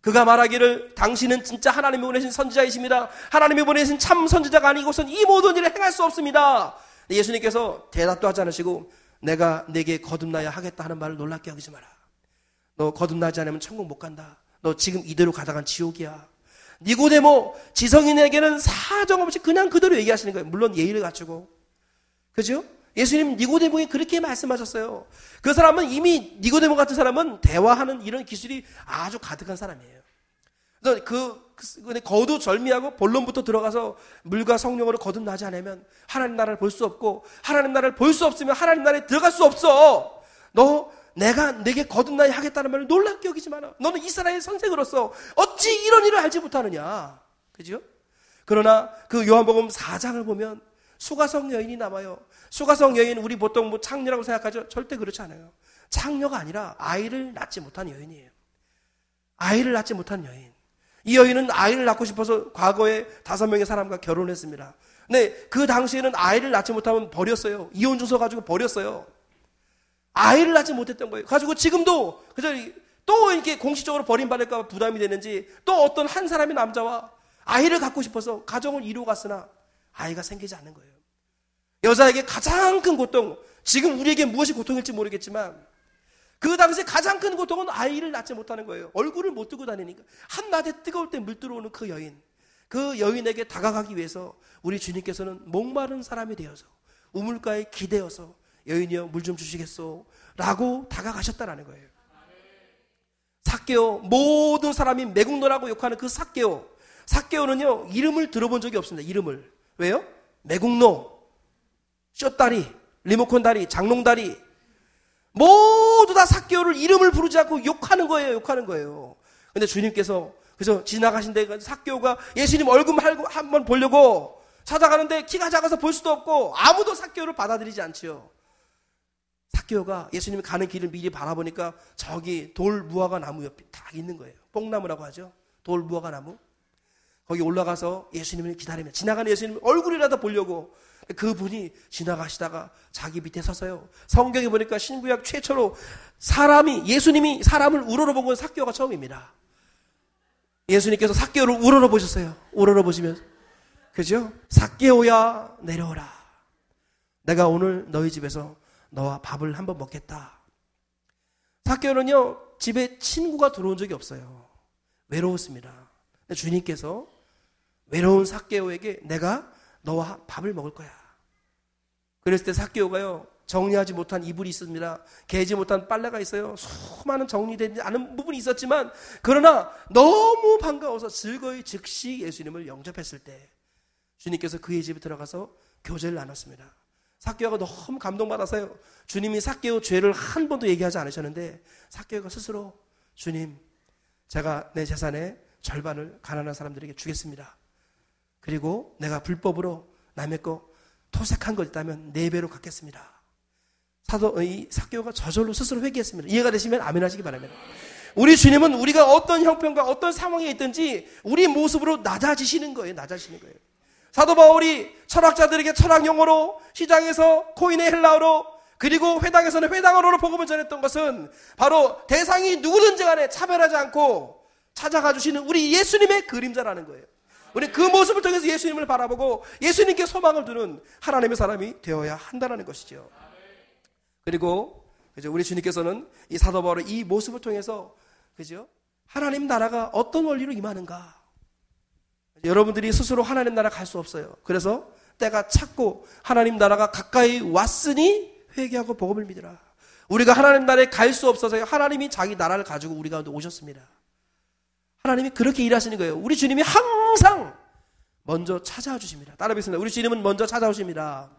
그가 말하기를 당신은 진짜 하나님이 보내신 선지자이십니다. 하나님이 보내신 참 선지자가 아니고선 이 모든 일을 행할 수 없습니다. 예수님께서 대답도 하지 않으시고 내가 내게 거듭나야 하겠다 하는 말을 놀랍게 여기지 마라. 너 거듭나지 않으면 천국 못 간다. 너 지금 이대로 가다간 지옥이야. 니고데모 지성인에게는 사정없이 그냥 그대로 얘기하시는 거예요. 물론 예의를 갖추고 그죠? 예수님 니고데모에 그렇게 말씀하셨어요. 그 사람은 이미 니고데모 같은 사람은 대화하는 이런 기술이 아주 가득한 사람이에요. 그래서 그, 그 거두 절미하고 본론부터 들어가서 물과 성령으로 거듭나지 않으면 하나님 나라를 볼 수 없고 하나님 나라를 볼 수 없으면 하나님 나라에 들어갈 수 없어. 너 내가 내게 거듭나야 하겠다는 말을 놀랍게 여기지 마라. 너는 이스라엘 선생으로서 어찌 이런 일을 알지 못하느냐. 그죠? 그러나 그 요한복음 4장을 보면 수가성 여인이 남아요. 수가성 여인 우리 보통 뭐 창녀라고 생각하죠? 절대 그렇지 않아요. 창녀가 아니라 아이를 낳지 못한 여인이에요. 아이를 낳지 못한 여인. 이 여인은 아이를 낳고 싶어서 과거에 다섯 명의 사람과 결혼했습니다. 근데 그 당시에는 아이를 낳지 못하면 버렸어요. 이혼 주소 가지고 버렸어요. 아이를 낳지 못했던 거예요. 가지고 지금도 그저 또 이렇게 공식적으로 버림받을까 부담이 되는지 또 어떤 한 사람의 남자와 아이를 갖고 싶어서 가정을 이루어 갔으나 아이가 생기지 않는 거예요. 여자에게 가장 큰 고통, 지금 우리에게 무엇이 고통일지 모르겠지만 그 당시 가장 큰 고통은 아이를 낳지 못하는 거예요. 얼굴을 못 뜨고 다니니까. 한낮에 뜨거울 때 물 들어오는 그 여인. 그 여인에게 다가가기 위해서 우리 주님께서는 목마른 사람이 되어서 우물가에 기대어서 여인이여 물 좀 주시겠소? 라고 다가가셨다라는 거예요. 사케오 모든 사람이 매국노라고 욕하는 그 사케오 사케오는요 이름을 들어본 적이 없습니다. 이름을 왜요? 매국노, 쇼다리, 리모컨 다리, 장롱 다리. 모두 다 사개오를 이름을 부르지 않고 욕하는 거예요. 욕하는 거예요. 근데 주님께서 그래서 지나가신데 사개오가 예수님 얼굴 한번 보려고 찾아가는데 키가 작아서 볼 수도 없고 아무도 사개오를 받아들이지 않지요. 사개오가 예수님이 가는 길을 미리 바라보니까 저기 돌 무화과 나무 옆에 딱 있는 거예요. 뽕나무라고 하죠. 돌 무화과 나무. 거기 올라가서 예수님을 기다리며 지나가는 예수님 얼굴이라도 보려고 그분이 지나가시다가 자기 밑에 서서요. 성경에 보니까 신구약 최초로 사람이 예수님이 사람을 우러러 본 건 사개오가 처음입니다. 예수님께서 사개오를 우러러 보셨어요. 우러러 보시면 그죠? 사개오야 내려오라. 내가 오늘 너희 집에서 너와 밥을 한번 먹겠다. 사개오는요 집에 친구가 들어온 적이 없어요. 외로웠습니다. 주님께서 외로운 사개오에게 내가 너와 밥을 먹을 거야. 그랬을 때 사개오가요 정리하지 못한 이불이 있습니다. 개지 못한 빨래가 있어요. 수많은 정리되지 않은 부분이 있었지만 그러나 너무 반가워서 즐거이 즉시 예수님을 영접했을 때 주님께서 그의 집에 들어가서 교제를 나눴습니다. 사개오가 너무 감동받아서요. 주님이 사개오 죄를 한 번도 얘기하지 않으셨는데 사개오가 스스로 주님 제가 내 재산의 절반을 가난한 사람들에게 주겠습니다. 그리고 내가 불법으로 남의 거 토색한 거 있다면 네 배로 갚겠습니다. 사도 이 사교가 저절로 스스로 회개했습니다. 이해가 되시면 아멘 하시기 바랍니다. 우리 주님은 우리가 어떤 형편과 어떤 상황에 있든지 우리 모습으로 낮아지시는 거예요. 낮아지시는 거예요. 사도 바울이 철학자들에게 철학 용어로 시장에서 코인의 헬라어로 그리고 회당에서는 회당어로 복음을 전했던 것은 바로 대상이 누구든지 간에 차별하지 않고 찾아가 주시는 우리 예수님의 그림자라는 거예요. 우리 그 모습을 통해서 예수님을 바라보고 예수님께 소망을 두는 하나님의 사람이 되어야 한다는 것이죠. 그리고 그죠? 우리 주님께서는 이 사도 바울의 이 모습을 통해서 그죠? 하나님 나라가 어떤 원리로 임하는가? 여러분들이 스스로 하나님 나라 갈 수 없어요. 그래서 때가 찼고 하나님 나라가 가까이 왔으니 회개하고 복음을 믿으라. 우리가 하나님 나라에 갈 수 없어서 하나님이 자기 나라를 가지고 우리 가운데 오셨습니다. 하나님이 그렇게 일하시는 거예요. 우리 주님이 항상 먼저 찾아와 주십니다. 따라뵙겠습니다. 우리 주님은 먼저 찾아오십니다.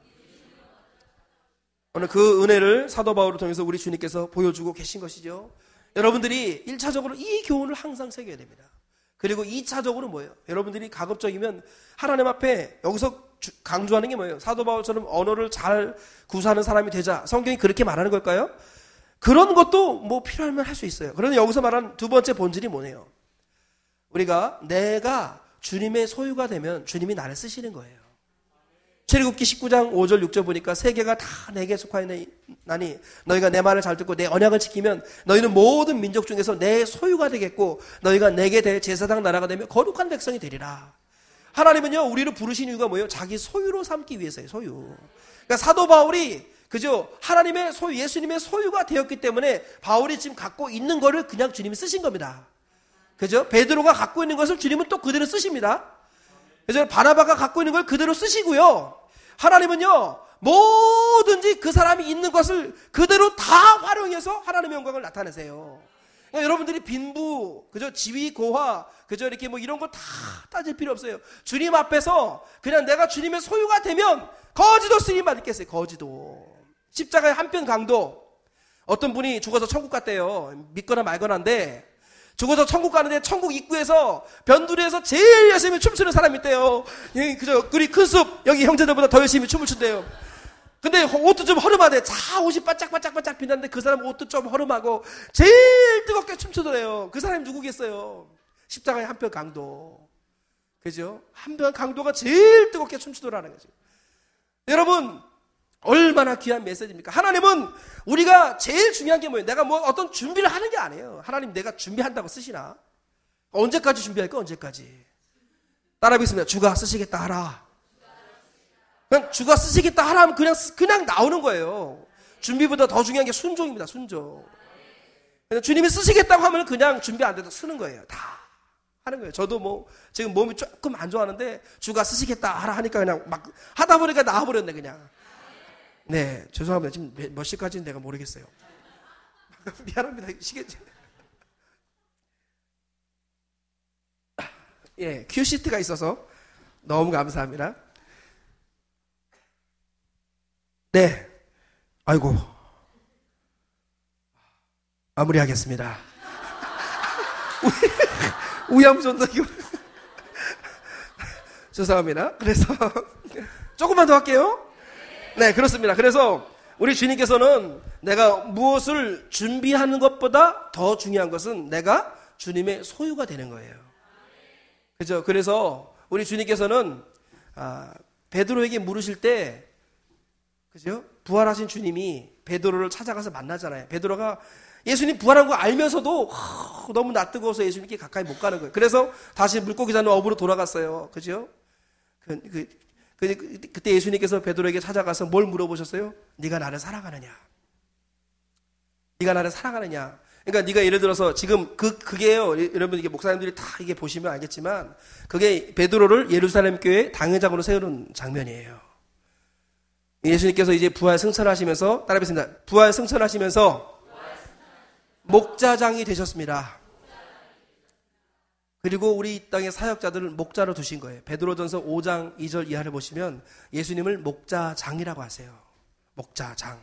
오늘 그 은혜를 사도 바울을 통해서 우리 주님께서 보여주고 계신 것이죠. 여러분들이 1차적으로 이 교훈을 항상 새겨야 됩니다. 그리고 2차적으로 뭐예요? 여러분들이 가급적이면 하나님 앞에 여기서 강조하는 게 뭐예요? 사도 바울처럼 언어를 잘 구사하는 사람이 되자. 성경이 그렇게 말하는 걸까요? 그런 것도 뭐 필요하면 할 수 있어요. 그런데 여기서 말하는 두 번째 본질이 뭐네요? 우리가 내가 주님의 소유가 되면 주님이 나를 쓰시는 거예요. 출애굽기 19장 5절 6절 보니까 세계가 다 내게 속하니 너희가 내 말을 잘 듣고 내 언약을 지키면 너희는 모든 민족 중에서 내 소유가 되겠고 너희가 내게 될 제사장 나라가 되면 거룩한 백성이 되리라. 하나님은요 우리를 부르신 이유가 뭐예요? 자기 소유로 삼기 위해서예요. 소유. 그러니까 사도 바울이 그죠? 하나님의 소유, 예수님의 소유가 되었기 때문에 바울이 지금 갖고 있는 거를 그냥 주님이 쓰신 겁니다. 그죠? 베드로가 갖고 있는 것을 주님은 또 그대로 쓰십니다. 그래서 바나바가 갖고 있는 걸 그대로 쓰시고요. 하나님은요, 뭐든지 그 사람이 있는 것을 그대로 다 활용해서 하나님의 영광을 나타내세요. 그러니까 여러분들이 빈부, 그죠? 지위, 고화, 그죠? 이렇게 뭐 이런 거 다 따질 필요 없어요. 주님 앞에서 그냥 내가 주님의 소유가 되면 거지도 쓰임 받겠어요. 거지도. 십자가의 한편 강도. 어떤 분이 죽어서 천국 갔대요. 믿거나 말거나인데 죽어서 천국 가는데 천국 입구에서 변두리에서 제일 열심히 춤추는 사람이 있대요. 그저 우리 큰숲 여기 형제들보다 더 열심히 춤을 춘대요. 근데 옷도 좀 허름하대. 자 옷이 바짝바짝바짝 빛났는데 그 사람 옷도 좀 허름하고 제일 뜨겁게 춤추더래요. 그 사람이 누구겠어요? 십자가의 한편 강도. 그죠? 한편 강도가 제일 뜨겁게 춤추더라는 거죠. 여러분 얼마나 귀한 메시지입니까? 하나님은 우리가 제일 중요한 게 뭐예요? 내가 뭐 어떤 준비를 하는 게 아니에요. 하나님 내가 준비한다고 쓰시나? 언제까지 준비할 까? 언제까지? 따라하겠습니다. 주가 쓰시겠다 하라. 그냥 주가 쓰시겠다 하라 하면 그냥, 그냥 나오는 거예요. 준비보다 더 중요한 게 순종입니다. 순종. 주님이 쓰시겠다고 하면 그냥 준비 안 돼도 쓰는 거예요. 다 하는 거예요. 저도 뭐 지금 몸이 조금 안 좋아하는데 주가 쓰시겠다 하라 하니까 그냥 막 하다 보니까 나와버렸네 그냥. 네, 죄송합니다. 지금 몇 시까지는 내가 모르겠어요. [laughs] 미안합니다. 시계. 예, 큐시트가 있어서 너무 감사합니다. 네. 아이고. 마무리하겠습니다. [laughs] 우야무전도 이거. [laughs] 죄송합니다. 그래서 조금만 더 할게요. 네, 그렇습니다. 그래서 우리 주님께서는 내가 무엇을 준비하는 것보다 더 중요한 것은 내가 주님의 소유가 되는 거예요. 그죠? 그래서 우리 주님께서는 아, 베드로에게 물으실 때 그죠? 부활하신 주님이 베드로를 찾아가서 만나잖아요. 베드로가 예수님 부활한 거 알면서도 허, 너무 낯뜨거워서 예수님께 가까이 못 가는 거예요. 그래서 다시 물고기 잡는 업으로 돌아갔어요. 그죠? 그, 그, 그, 그때 예수님께서 베드로에게 찾아가서 뭘 물어보셨어요? 네가 나를 사랑하느냐? 네가 나를 사랑하느냐? 그러니까 네가 예를 들어서 지금 그 그게요. 여러분 이게 목사님들이 다 이게 보시면 알겠지만 그게 베드로를 예루살렘 교회 당회장으로 세우는 장면이에요. 예수님께서 이제 부활 승천하시면서 따라뵙습니다. 부활 승천하시면서 목자장이 되셨습니다. 그리고 우리 땅의 사역자들을 목자로 두신 거예요. 베드로전서 5장 2절 이하를 보시면 예수님을 목자장이라고 하세요. 목자장.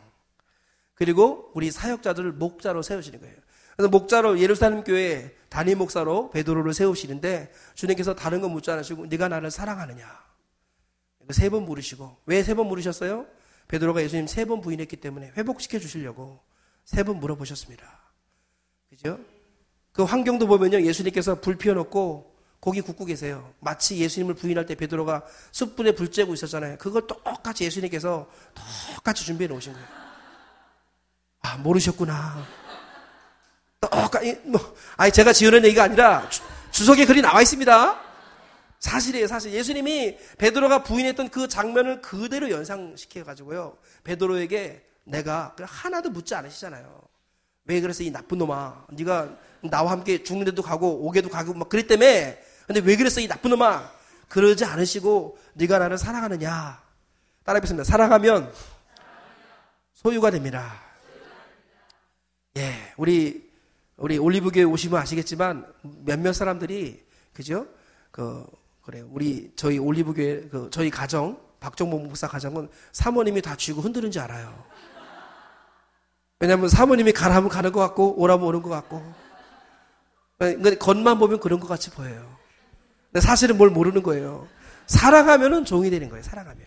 그리고 우리 사역자들을 목자로 세우시는 거예요. 그래서 목자로 예루살렘 교회 단임 목사로 베드로를 세우시는데 주님께서 다른 거 묻지 않으시고 네가 나를 사랑하느냐 세 번 물으시고 왜 세 번 물으셨어요? 베드로가 예수님 세 번 부인했기 때문에 회복시켜 주시려고 세 번 물어보셨습니다. 그죠? 그 환경도 보면요 예수님께서 불 피워놓고 고기 굽고 계세요. 마치 예수님을 부인할 때 베드로가 숯불에 불 쬐고 있었잖아요. 그걸 똑같이 예수님께서 똑같이 준비해 놓으신 거예요. 아 모르셨구나. 똑같이, 뭐, 아니, 제가 지어낸 얘기가 아니라 주, 석에 글이 나와 있습니다. 사실이에요, 사실. 예수님이 베드로가 부인했던 그 장면을 그대로 연상시켜가지고요. 베드로에게 내가 하나도 묻지 않으시잖아요. 왜 그래서 이 나쁜 놈아. 네가 나와 함께 죽는 데도 가고 오게도 가고 막 그랬다며. 근데 왜 그랬어 이 나쁜 놈아. 그러지 않으시고 네가 나를 사랑하느냐. 따라해보겠습니다. 사랑하면 소유가 됩니다. 예, 우리 우리 올리브교회 오시면 아시겠지만 몇몇 사람들이 그죠? 그 그래 우리 저희 올리브교회 그 저희 가정 박정복 목사 가정은 사모님이 다 쥐고 흔드는 줄 알아요. 왜냐하면 사모님이 가라면 가는 것 같고 오라면 오는 것 같고 겉만 보면 그런 것 같이 보여요. 근데 사실은 뭘 모르는 거예요. 사랑하면은 종이 되는 거예요. 사랑하면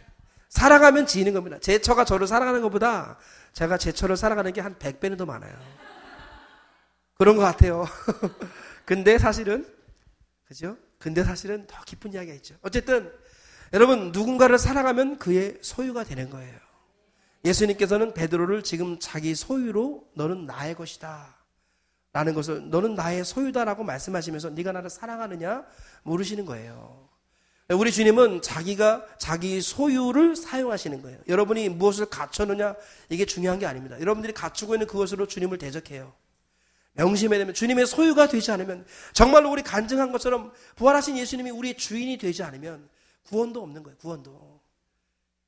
사랑하면 지는 겁니다. 제 처가 저를 사랑하는 것보다 제가 제 처를 사랑하는 게 한 100배는 더 많아요. 그런 것 같아요. [laughs] 근데 사실은, 그죠? 근데 사실은 더 깊은 이야기가 있죠. 어쨌든, 여러분, 누군가를 사랑하면 그의 소유가 되는 거예요. 예수님께서는 베드로를 지금 자기 소유로 너는 나의 것이다. 라는 것을 너는 나의 소유다라고 말씀하시면서 네가 나를 사랑하느냐 물으시는 거예요. 우리 주님은 자기가 자기 소유를 사용하시는 거예요. 여러분이 무엇을 갖췄느냐 이게 중요한 게 아닙니다. 여러분들이 갖추고 있는 그것으로 주님을 대적해요. 명심해야 되면 주님의 소유가 되지 않으면 정말로 우리 간증한 것처럼 부활하신 예수님이 우리의 주인이 되지 않으면 구원도 없는 거예요. 구원도.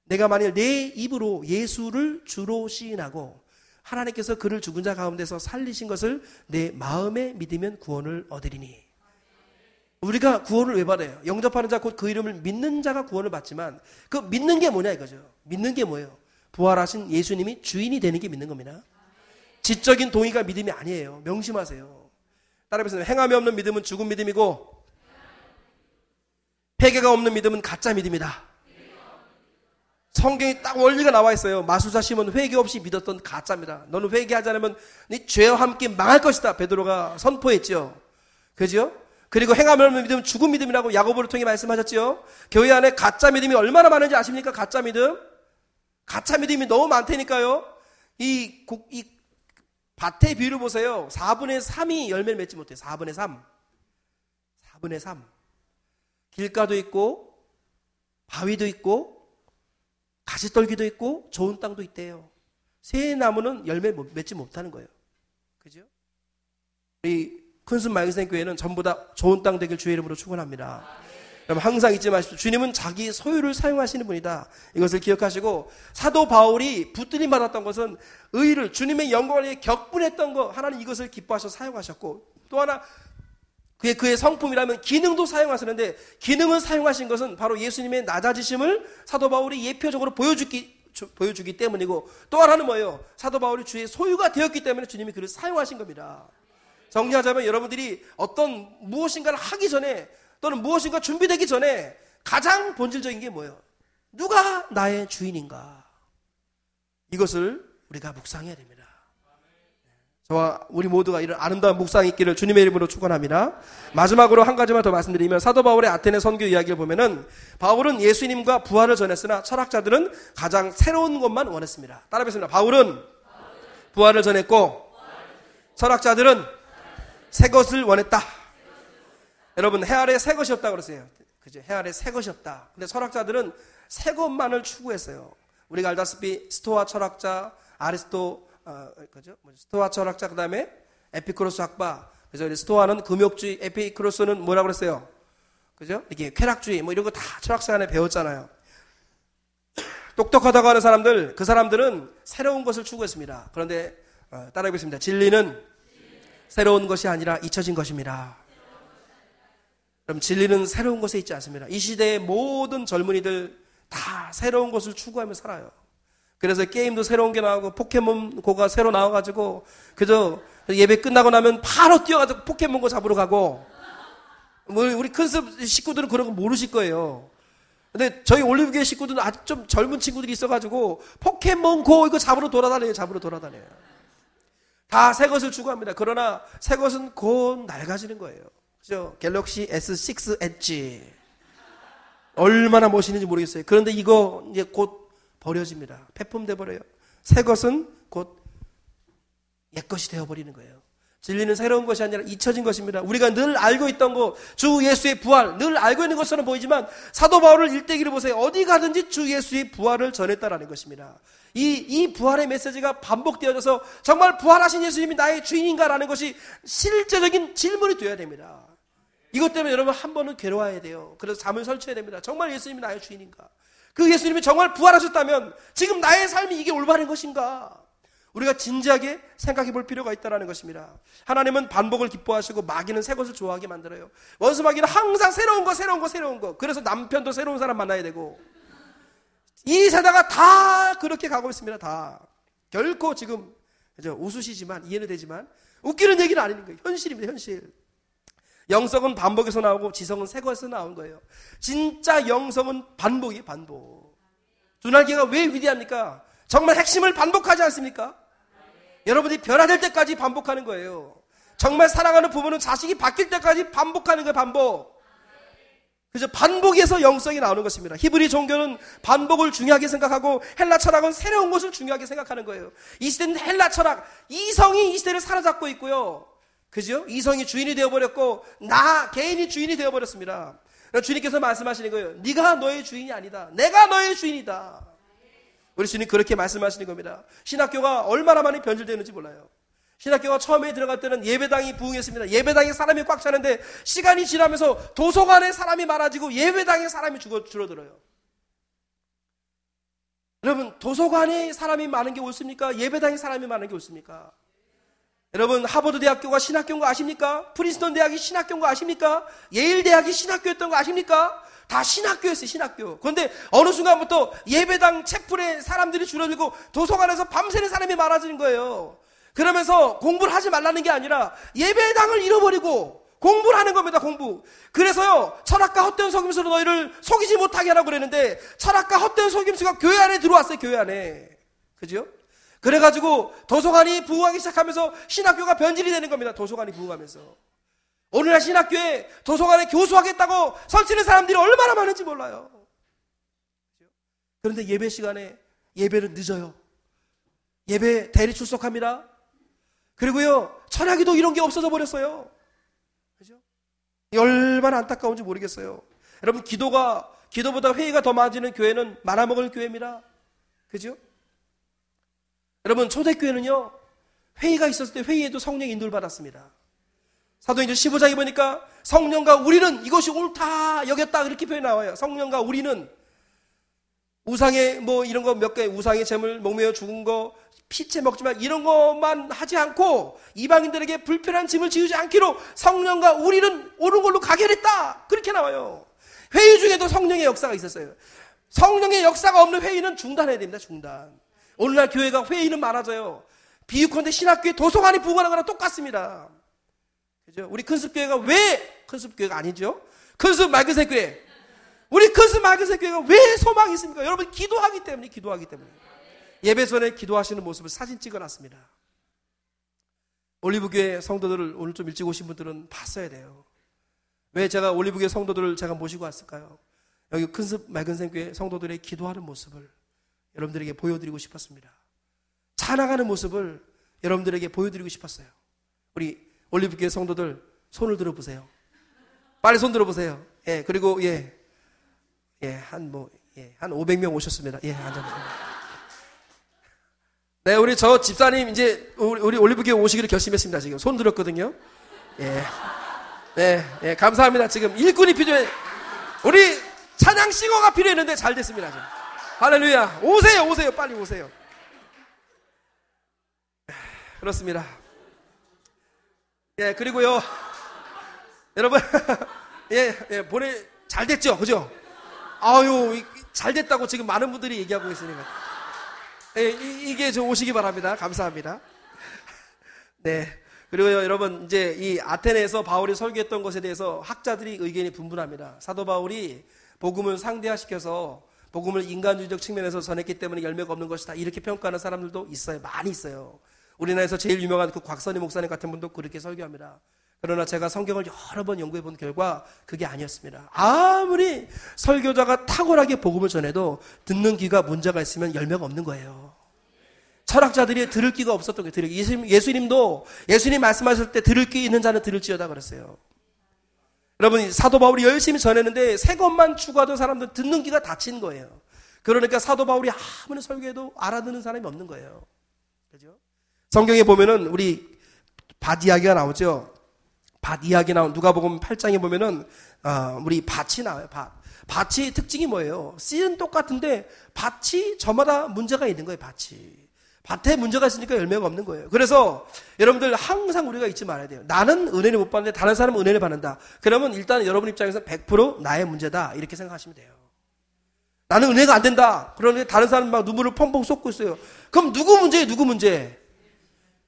내가 만일 내 입으로 예수를 주로 시인하고 하나님께서 그를 죽은 자 가운데서 살리신 것을 내 마음에 믿으면 구원을 얻으리니. 우리가 구원을 왜 받아요? 영접하는 자 곧 그 이름을 믿는 자가 구원을 받지만 그 믿는 게 뭐냐 이거죠. 믿는 게 뭐예요? 부활하신 예수님이 주인이 되는 게 믿는 겁니다. 지적인 동의가 믿음이 아니에요. 명심하세요. 따라해보세요. 행함이 없는 믿음은 죽은 믿음이고 회개가 없는 믿음은 가짜 믿음이다. 성경에 딱 원리가 나와 있어요. 마수사 시몬 회개 없이 믿었던 가짜입니다. 너는 회개하지 않으면 네 죄와 함께 망할 것이다. 베드로가 선포했죠. 그죠? 그리고 없는 믿음은 죽은 믿음이라고 야고보를 통해 말씀하셨죠. 교회 안에 가짜 믿음이 얼마나 많은지 아십니까? 가짜 믿음? 가짜 믿음이 너무 많다니까요. 이, 이 밭의 비율을 보세요. 4분의 3이 열매를 맺지 못해요. 4분의 3. 4분의 3. 길가도 있고, 바위도 있고, 가시떨기도 있고, 좋은 땅도 있대요. 새 나무는 열매 맺지 못하는 거예요. 그죠? 우리 큰순 마이생 교회는 전부 다 좋은 땅 되길 주의 이름으로 축원합니다. 여러분 항상 잊지 마십시오. 주님은 자기 소유를 사용하시는 분이다. 이것을 기억하시고 사도 바울이 붙들림 받았던 것은 의를 주님의 영광을 위해 격분했던 것 하나님 이것을 기뻐하셔 사용하셨고 또 하나 그의 그의 성품이라면 기능도 사용하시는데 기능을 사용하신 것은 바로 예수님의 낮아지심을 사도 바울이 예표적으로 보여주기 보여주기 때문이고 또 하나는 뭐예요? 사도 바울이 주의 소유가 되었기 때문에 주님이 그를 사용하신 겁니다. 정리하자면 여러분들이 어떤 무엇인가를 하기 전에 또는 무엇인가 준비되기 전에 가장 본질적인 게 뭐예요? 누가 나의 주인인가? 이것을 우리가 묵상해야 됩니다. 저와 우리 모두가 이런 아름다운 묵상이 있기를 주님의 이름으로 축원합니다. 마지막으로 한 가지만 더 말씀드리면 사도 바울의 아테네 선교 이야기를 보면은 바울은 예수님과 부활을 전했으나 철학자들은 가장 새로운 것만 원했습니다. 따라뵙습니다. 바울은 부활을 전했고 철학자들은 새 것을 원했다. 여러분 해 아래 새 것이 없다 그러세요. 그죠? 해 아래 새 것이 없다. 근데 철학자들은 새 것만을 추구했어요. 우리가 알다시피 스토아 철학자 아리스토 어, 그죠? 스토아 철학자 그다음에 에피크로스 학파. 그죠? 스토아는 금욕주의, 에피크로스는 뭐라 그랬어요? 그죠? 이게 쾌락주의 뭐 이런 거 다 철학 시간에 배웠잖아요. [clears throat] 똑똑하다고 하는 사람들, 그 사람들은 새로운 것을 추구했습니다. 그런데 어, 따라해보겠습니다. 진리는 새로운 것이 아니라 잊혀진 것입니다. 그럼 진리는 새로운 것에 있지 않습니다. 이 시대의 모든 젊은이들 다 새로운 것을 추구하며 살아요. 그래서 게임도 새로운 게 나오고 포켓몬고가 새로 나와가지고 그저 예배 끝나고 나면 바로 뛰어가지고 포켓몬고 잡으러 가고 뭐 우리 큰습 식구들은 그런 거 모르실 거예요. 근데 저희 올리브교회 식구들은 아직 좀 젊은 친구들이 있어가지고 포켓몬고 이거 잡으러 돌아다녀요. 잡으러 돌아다녀요. 다 새 것을 추구합니다. 그러나 새 것은 곧 낡아지는 거예요. 그죠? 갤럭시 S6 엣지. 얼마나 멋있는지 모르겠어요. 그런데 이거 이제 곧 버려집니다. 폐품돼 버려요. 새 것은 곧 옛 것이 되어 버리는 거예요. 진리는 새로운 것이 아니라 잊혀진 것입니다. 우리가 늘 알고 있던 것, 주 예수의 부활, 늘 알고 있는 것처럼 보이지만 사도 바울을 일대기를 보세요. 어디 가든지 주 예수의 부활을 전했다라는 것입니다. 이, 이 부활의 메시지가 반복되어져서 정말 부활하신 예수님이 나의 주인인가라는 것이 실제적인 질문이 되어야 됩니다. 이것 때문에 여러분 한 번은 괴로워야 돼요. 그래서 잠을 설쳐야 됩니다. 정말 예수님이 나의 주인인가? 그 예수님이 정말 부활하셨다면 지금 나의 삶이 이게 올바른 것인가? 우리가 진지하게 생각해 볼 필요가 있다는 것입니다. 하나님은 반복을 기뻐하시고 마귀는 새 것을 좋아하게 만들어요. 원수 마귀는 항상 새로운 거, 새로운 거, 새로운 거. 그래서 남편도 새로운 사람 만나야 되고. 이 세대가 다 그렇게 가고 있습니다. 다. 결코 지금 웃으시지만 이해는 되지만 웃기는 얘기는 아닌 거예요. 현실입니다. 현실. 영성은 반복에서 나오고 지성은 새거에서 나온 거예요. 진짜 영성은 반복이 반복. 두날개가 왜 위대합니까? 정말 핵심을 반복하지 않습니까? 여러분이 변화될 때까지 반복하는 거예요. 정말 사랑하는 부모는 자식이 바뀔 때까지 반복하는 거예요, 반복. 그래서 반복에서 영성이 나오는 것입니다. 히브리 종교는 반복을 중요하게 생각하고 헬라 철학은 새로운 것을 중요하게 생각하는 거예요. 이 시대는 헬라 철학, 이성이 이 시대를 사로잡고 있고요. 그죠? 이성이 주인이 되어버렸고 나 개인이 주인이 되어버렸습니다. 주님께서 말씀하시는 거예요. 네가 너의 주인이 아니다. 내가 너의 주인이다. 우리 주님 그렇게 말씀하시는 겁니다. 신학교가 얼마나 많이 변질되는지 몰라요. 신학교가 처음에 들어갈 때는 예배당이 부흥했습니다. 예배당에 사람이 꽉 차는데 시간이 지나면서 도서관에 사람이 많아지고 예배당에 사람이 줄어, 줄어들어요. 여러분 도서관에 사람이 많은 게 옳습니까? 예배당에 사람이 많은 게 옳습니까? 여러분 하버드 대학교가 신학교인 거 아십니까? 프린스턴 대학이 신학교인 거 아십니까? 예일 대학이 신학교였던 거 아십니까? 다 신학교였어요, 신학교. 그런데 어느 순간부터 예배당 채플에 사람들이 줄어들고 도서관에서 밤새는 사람이 많아지는 거예요. 그러면서 공부를 하지 말라는 게 아니라 예배당을 잃어버리고 공부를 하는 겁니다, 공부. 그래서요, 철학과 헛된 속임수로 너희를 속이지 못하게 하라고 그랬는데, 철학과 헛된 속임수가 교회 안에 들어왔어요, 교회 안에. 그죠? 그래가지고 도서관이 부흥하기 시작하면서 신학교가 변질이 되는 겁니다. 도서관이 부흥하면서. 오늘날 신학교에 도서관에 교수하겠다고 설치는 사람들이 얼마나 많은지 몰라요. 그런데 예배 시간에 예배는 늦어요. 예배 대리 출석합니다. 그리고요, 철학이도 이런 게 없어져 버렸어요. 그죠? 얼마나 안타까운지 모르겠어요. 여러분, 기도가, 기도보다 회의가 더 많아지는 교회는 말아먹을 교회입니다. 그죠? 여러분, 초대교회는요, 회의가 있었을 때 회의에도 성령 인도를 받았습니다. 사도행전 15장에 보니까 성령과 우리는 이것이 옳다 여겼다 그렇게 표현 나와요. 성령과 우리는 우상의 뭐 이런 거 몇 개 우상의 재물 목매어 죽은 거 피채 먹지만 이런 것만 하지 않고 이방인들에게 불편한 짐을 지우지 않기로 성령과 우리는 옳은 걸로 가결했다 그렇게 나와요. 회의 중에도 성령의 역사가 있었어요. 성령의 역사가 없는 회의는 중단해야 됩니다. 중단. 오늘날 교회가 회의는 많아져요. 비유컨대 신학교에 도서관이 부흥하는 거랑 똑같습니다. 그죠? 우리 큰습교회가 왜 큰습교회가 아니죠? 큰습 맑은새 교회. 우리 큰습 맑은새 교회가 왜 소망이 있습니까? 여러분 기도하기 때문에 기도하기 때문에. 예배 전에 기도하시는 모습을 사진 찍어놨습니다. 올리브교회 성도들을 오늘 좀 일찍 오신 분들은 봤어야 돼요. 왜 제가 올리브교회 성도들을 제가 모시고 왔을까요? 여기 큰습 맑은생 교회 성도들의 기도하는 모습을 여러분들에게 보여드리고 싶었습니다. 찬양하는 모습을 여러분들에게 보여드리고 싶었어요. 우리 올리브교회 성도들 손을 들어보세요. 빨리 손 들어보세요. 예, 그리고 예, 예, 한 뭐, 예, 한 500명 오셨습니다. 예, 앉아보세요. 네, 우리 저 집사님 이제 우리, 우리 올리브교회 오시기를 결심했습니다. 지금 손 들었거든요. 예. 네, 예, 감사합니다. 지금 일꾼이 필요해. 우리 찬양 싱어가 필요했는데 잘 됐습니다. 지금. 할렐루야. 오세요, 오세요. 빨리 오세요. 그렇습니다. 예, 그리고요. [laughs] 여러분, [laughs] 예, 예, 보내, 잘 됐죠? 그죠? 아유, 잘 됐다고 지금 많은 분들이 얘기하고 계시니까. 예, 이, 게저 오시기 바랍니다. 감사합니다. [laughs] 네. 그리고 여러분, 이제 이 아테네에서 바울이 설교했던 것에 대해서 학자들이 의견이 분분합니다. 사도 바울이 복음을 상대화시켜서 복음을 인간주의적 측면에서 전했기 때문에 열매가 없는 것이다. 이렇게 평가하는 사람들도 있어요. 많이 있어요. 우리나라에서 제일 유명한 그 곽선희 목사님 같은 분도 그렇게 설교합니다. 그러나 제가 성경을 여러 번 연구해 본 결과 그게 아니었습니다. 아무리 설교자가 탁월하게 복음을 전해도 듣는 귀가 문제가 있으면 열매가 없는 거예요. 철학자들이 들을 귀가 없었던 거예요. 예수님, 예수님도 예수님 말씀하실 때 들을 귀 있는 자는 들을지어다 그랬어요. 여러분 사도 바울이 열심히 전했는데 새 것만 추구하던 사람들 듣는 귀가 닫힌 거예요. 그러니까 사도 바울이 아무리 설교해도 알아듣는 사람이 없는 거예요. 그죠? 성경에 보면은 우리 밭 이야기가 나오죠. 밭 이야기 나온 누가복음 8장에 보면은 어, 우리 밭이 나와요. 밭. 밭이 특징이 뭐예요? 씨는 똑같은데 밭이 저마다 문제가 있는 거예요. 밭이. 밭에 문제가 있으니까 열매가 없는 거예요. 그래서 여러분들 항상 우리가 잊지 말아야 돼요. 나는 은혜를 못 받는데 다른 사람은 은혜를 받는다. 그러면 일단 여러분 입장에서 100% 나의 문제다. 이렇게 생각하시면 돼요. 나는 은혜가 안 된다. 그런데 다른 사람 막 눈물을 펑펑 쏟고 있어요. 그럼 누구 문제예요? 누구 문제?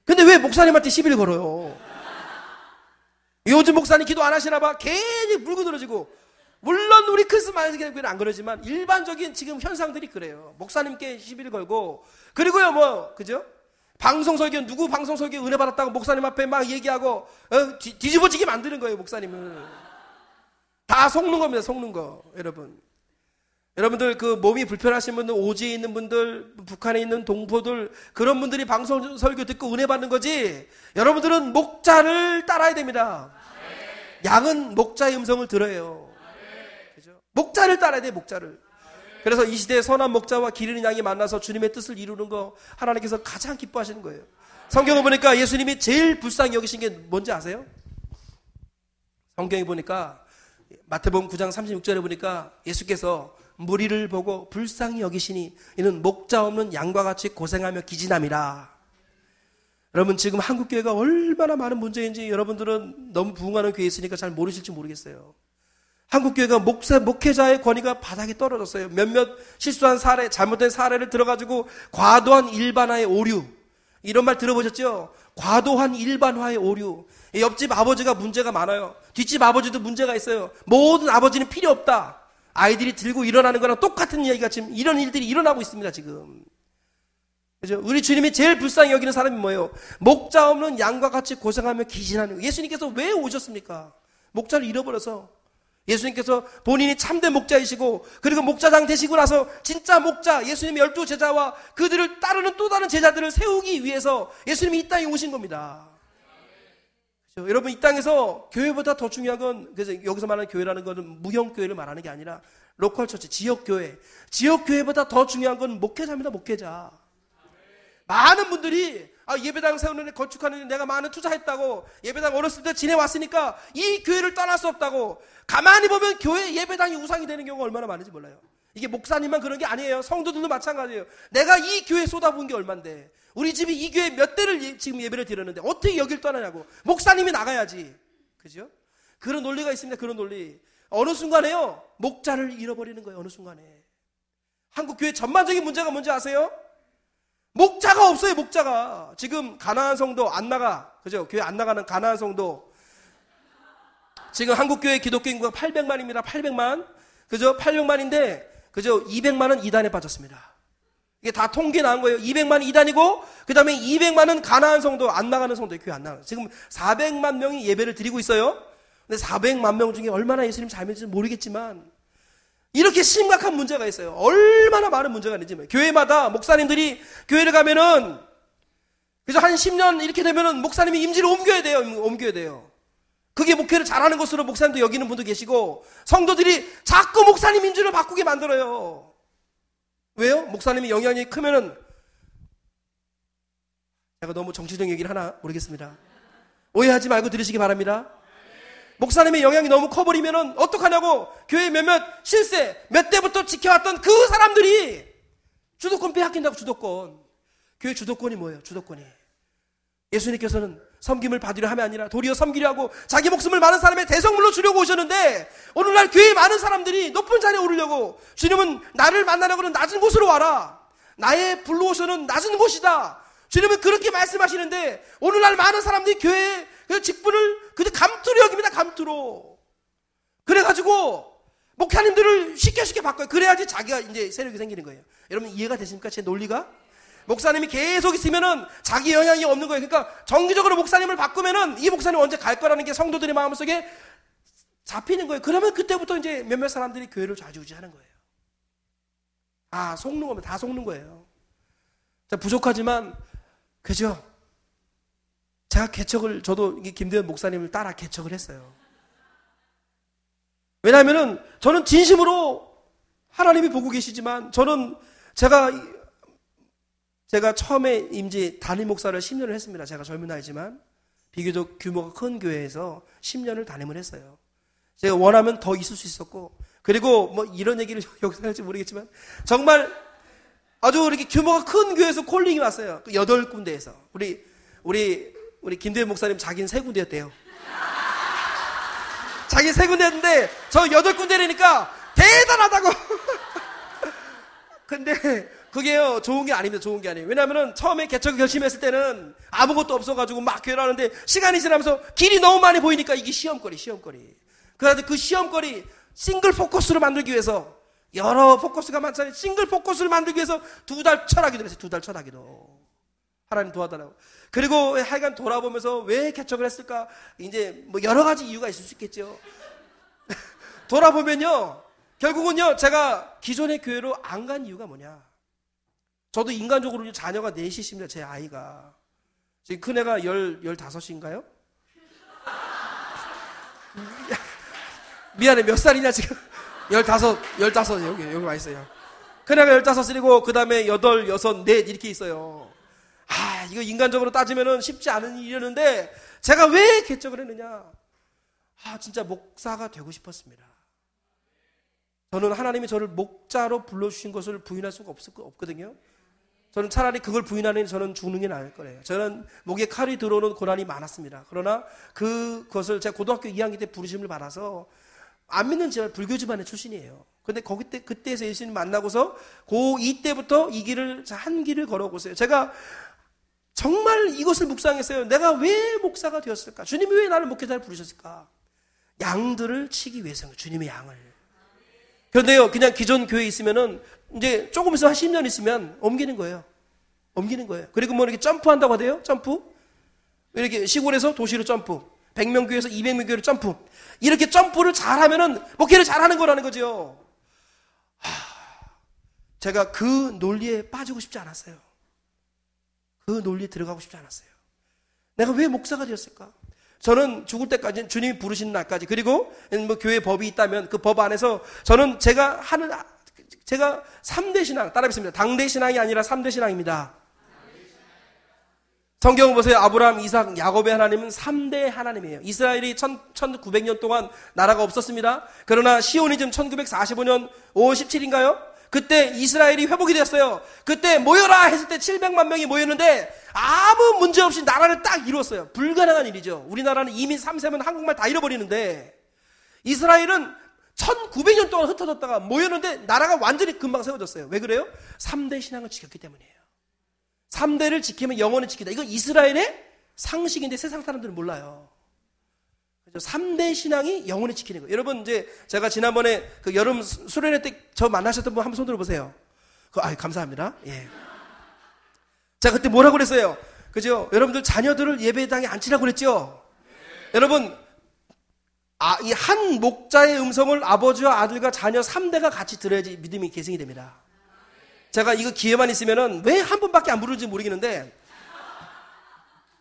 근데 왜 목사님한테 시비를 걸어요? 요즘 목사님 기도 안 하시나 봐. 괜히 물고 늘어지고. 물론 우리 크리스마스 교회는 안 그러지만 일반적인 지금 현상들이 그래요. 목사님께 시비를 걸고 그리고요 뭐 그죠? 방송 설교 누구 방송 설교 은혜 받았다고 목사님 앞에 막 얘기하고 어, 뒤, 뒤집어지게 만드는 거예요 목사님을 다 속는 겁니다 속는 거 여러분 여러분들 그 몸이 불편하신 분들 오지에 있는 분들 북한에 있는 동포들 그런 분들이 방송 설교 듣고 은혜 받는 거지 여러분들은 목자를 따라야 됩니다 양은 목자의 음성을 들어요. 목자를 따라야 돼, 목자를. 그래서 이 시대에 선한 목자와 기르는 양이 만나서 주님의 뜻을 이루는 거 하나님께서 가장 기뻐하시는 거예요. 성경을 보니까 예수님이 제일 불쌍히 여기신 게 뭔지 아세요? 성경에 보니까 마태복음 9장 36절에 보니까 예수께서 무리를 보고 불쌍히 여기시니 이는 목자 없는 양과 같이 고생하며 기진함이라. 여러분 지금 한국 교회가 얼마나 많은 문제인지 여러분들은 너무 부흥하는 교회 있으니까 잘 모르실지 모르겠어요. 한국 교회가 목사 목회자의 권위가 바닥에 떨어졌어요. 몇몇 실수한 사례, 잘못된 사례를 들어가지고 과도한 일반화의 오류 이런 말 들어보셨죠? 과도한 일반화의 오류. 옆집 아버지가 문제가 많아요. 뒷집 아버지도 문제가 있어요. 모든 아버지는 필요 없다. 아이들이 들고 일어나는 거랑 똑같은 이야기가 지금 이런 일들이 일어나고 있습니다, 지금. 그죠? 우리 주님이 제일 불쌍히 여기는 사람이 뭐예요? 목자 없는 양과 같이 고생하며 기진하는 예수님께서 왜 오셨습니까? 목자를 잃어버려서 예수님께서 본인이 참된 목자이시고 그리고 목자장 되시고 나서 진짜 목자 예수님의 열두 제자와 그들을 따르는 또 다른 제자들을 세우기 위해서 예수님이 이 땅에 오신 겁니다. 그렇죠? 여러분 이 땅에서 교회보다 더 중요한 건 그래서 여기서 말하는 교회라는 것은 무형 교회를 말하는 게 아니라 local church 지역 교회 지역 교회보다 더 중요한 건 목회자입니다 목회자. 많은 분들이 아, 예배당 세우는 데 건축하는 데 내가 많은 투자했다고 예배당 어렸을 때 지내왔으니까 이 교회를 떠날 수 없다고 가만히 보면 교회 예배당이 우상이 되는 경우가 얼마나 많은지 몰라요. 이게 목사님만 그런 게 아니에요. 성도들도 마찬가지예요. 내가 이 교회 쏟아부은 게 얼만데 우리 집이 이 교회 몇 대를 예, 지금 예배를 드렸는데 어떻게 여길 떠나냐고 목사님이 나가야지. 그죠? 그런 논리가 있습니다. 그런 논리. 어느 순간에요. 목자를 잃어버리는 거예요. 어느 순간에. 한국 교회 전반적인 문제가 뭔지 아세요? 목자가 없어요, 목자가. 지금 가나안 성도 안 나가. 그죠? 교회 안 나가는 가나안 성도. 지금 한국 교회 기독교 인구가 800만입니다. 800만. 그죠? 800만인데 그죠? 200만은 이단에 빠졌습니다. 이게 다 통계 나온 거예요. 200만은 이단이고 그 다음에 200만은 가나안 성도 안 나가는 성도 교회 안 나가는. 지금 400만 명이 예배를 드리고 있어요. 근데 400만 명 중에 얼마나 예수님 잘 믿는지 모르겠지만 이렇게 심각한 문제가 있어요. 얼마나 많은 문제가 있는지. 교회마다 목사님들이 교회를 가면은 그래서 한 10년 이렇게 되면은 목사님이 임지를 옮겨야 돼요. 옮겨야 돼요. 그게 목회를 잘하는 것으로 목사님도 여기는 분도 계시고 성도들이 자꾸 목사님 임지를 바꾸게 만들어요. 왜요? 목사님이 영향이 크면은 제가 너무 정치적 얘기를 하나 모르겠습니다. 오해하지 말고 들으시기 바랍니다. 목사님의 영향이 너무 커버리면은 어떡하냐고 교회 몇몇 실세 몇 대부터 지켜왔던 그 사람들이 주도권 빼앗긴다고 주도권. 교회 주도권이 뭐예요? 주도권이. 예수님께서는 섬김을 받으려 함이 아니라 도리어 섬기려 하고 자기 목숨을 많은 사람의 대성물로 주려고 오셨는데 오늘날 교회에 많은 사람들이 높은 자리에 오르려고 주님은 나를 만나려고는 낮은 곳으로 와라. 나의 불러오셔는 낮은 곳이다. 주님은 그렇게 말씀하시는데 오늘날 많은 사람들이 교회에 그 직분을 그저 감투로 여깁니다. 감투로. 그래가지고 목사님들을 쉽게 쉽게 바꿔요. 그래야지 자기가 이제 세력이 생기는 거예요. 여러분 이해가 되십니까? 제 논리가? 목사님이 계속 있으면은 자기 영향이 없는 거예요. 그러니까 정기적으로 목사님을 바꾸면은 이 목사님 언제 갈 거라는 게 성도들의 마음속에 잡히는 거예요. 그러면 그때부터 이제 몇몇 사람들이 교회를 좌지우지하는 거예요. 아 속는 거면 다 속는 거예요. 자, 부족하지만 그죠? 제가 개척을 저도 김대현 목사님을 따라 개척을 했어요. 왜냐하면은 저는 진심으로 하나님이 보고 계시지만 저는 제가 제가 처음에 임지 담임 목사를 10년을 했습니다. 제가 젊은 나이지만 비교적 규모가 큰 교회에서 10년을 담임을 했어요. 제가 원하면 더 있을 수 있었고 그리고 뭐 이런 얘기를 [laughs] 여기서 할지 모르겠지만 정말 아주 이렇게 규모가 큰 교회에서 콜링이 왔어요. 그 여덟 군데에서 우리 우리 우리 김대현 목사님 자기는 세 군데였대요. 자기 세 군데였는데 저 여덟 군데라니까 대단하다고. [laughs] 근데 그게요 좋은 게 아닙니다. 좋은 게 아니에요. 왜냐하면 처음에 개척 결심했을 때는 아무것도 없어가지고 막 교회를 하는데 시간이 지나면서 길이 너무 많이 보이니까 이게 시험거리, 시험거리. 그래서 그 시험거리 싱글 포커스로 만들기 위해서 여러 포커스가 많잖아요. 싱글 포커스를 만들기 위해서 두 달 철학기도 했어요. 두 달 철학기도. 하나님 도와달라고. 그리고 하여간 돌아보면서 왜 개척을 했을까? 이제 뭐 여러 가지 이유가 있을 수 있겠죠. [laughs] 돌아보면요. 결국은요, 제가 기존의 교회로 안 간 이유가 뭐냐. 저도 인간적으로 자녀가 넷이십니다, 제 아이가. 지금 큰애가 열, 열다섯인가요? [laughs] 미안해, 몇 살이냐, 지금? 열다섯, 열다섯, 여기, 여기 와 있어요. 큰애가 열다섯이고, 그 다음에 여덟, 여섯, 넷, 이렇게 있어요. 아, 이거 인간적으로 따지면은 쉽지 않은 일이었는데 제가 왜 개척을 했느냐? 아, 진짜 목사가 되고 싶었습니다. 저는 하나님이 저를 목자로 불러주신 것을 부인할 수가 없, 없거든요. 저는 차라리 그걸 부인하는 저는 죽는 게 나을 거예요. 저는 목에 칼이 들어오는 고난이 많았습니다. 그러나 그것을 제가 고등학교 2학년 때 부르심을 받아서 안 믿는 제가 불교 집안의 출신이에요. 근데 거기 때, 그때에서 예수님 만나고서 고2 때부터 이 길을, 한 길을 걸어보세요. 제가 정말 이것을 묵상했어요. 내가 왜 목사가 되었을까? 주님이 왜 나를 목회자를 부르셨을까? 양들을 치기 위해서 주님의 양을. 그런데요, 그냥 기존 교회에 있으면은 이제 조금 있으면 한 10년 있으면 옮기는 거예요. 옮기는 거예요. 그리고 뭐 이렇게 점프한다고 하대요? 점프? 이렇게 시골에서 도시로 점프. 100명 교회에서 200명 교회로 점프. 이렇게 점프를 잘하면은 목회를 잘하는 거라는 거죠. 하, 제가 그 논리에 빠지고 싶지 않았어요. 그 논리에 들어가고 싶지 않았어요. 내가 왜 목사가 되었을까? 저는 죽을 때까지 주님이 부르시는 날까지 그리고 뭐 교회 법이 있다면 그 법 안에서 저는 제가 하는 제가 3대 신앙 따라뵙습니다. 당대 신앙이 아니라 3대 신앙입니다. 성경 보세요. 아브라함, 이삭, 야곱의 하나님은 3대 하나님이에요. 이스라엘이 1900년 동안 나라가 없었습니다. 그러나 시오니즘 1945년 5월 17일인가요? 그때 이스라엘이 회복이 됐어요. 그때 모여라 했을 때 700만 명이 모였는데 아무 문제 없이 나라를 딱 이루었어요. 불가능한 일이죠. 우리나라는 이민 3세면 한국말 다 잃어버리는데 이스라엘은 1900년 동안 흩어졌다가 모였는데 나라가 완전히 금방 세워졌어요. 왜 그래요? 3대 신앙을 지켰기 때문이에요. 3대를 지키면 영원히 지키다. 이건 이스라엘의 상식인데 세상 사람들은 몰라요. 그죠? 3대 신앙이 영원히 지키는 거예요. 여러분, 이제 제가 지난번에 그 여름 수련회 때 저 만나셨던 분 한번 손 들어 보세요. 그, 아 감사합니다. 예. 자, 그때 뭐라고 그랬어요? 그죠? 여러분들 자녀들을 예배당에 앉히라고 그랬죠? 여러분, 아, 이 한 목자의 음성을 아버지와 아들과 자녀 3대가 같이 들어야지 믿음이 계승이 됩니다. 제가 이거 기회만 있으면은 왜 한 번밖에 안 부르는지 모르겠는데,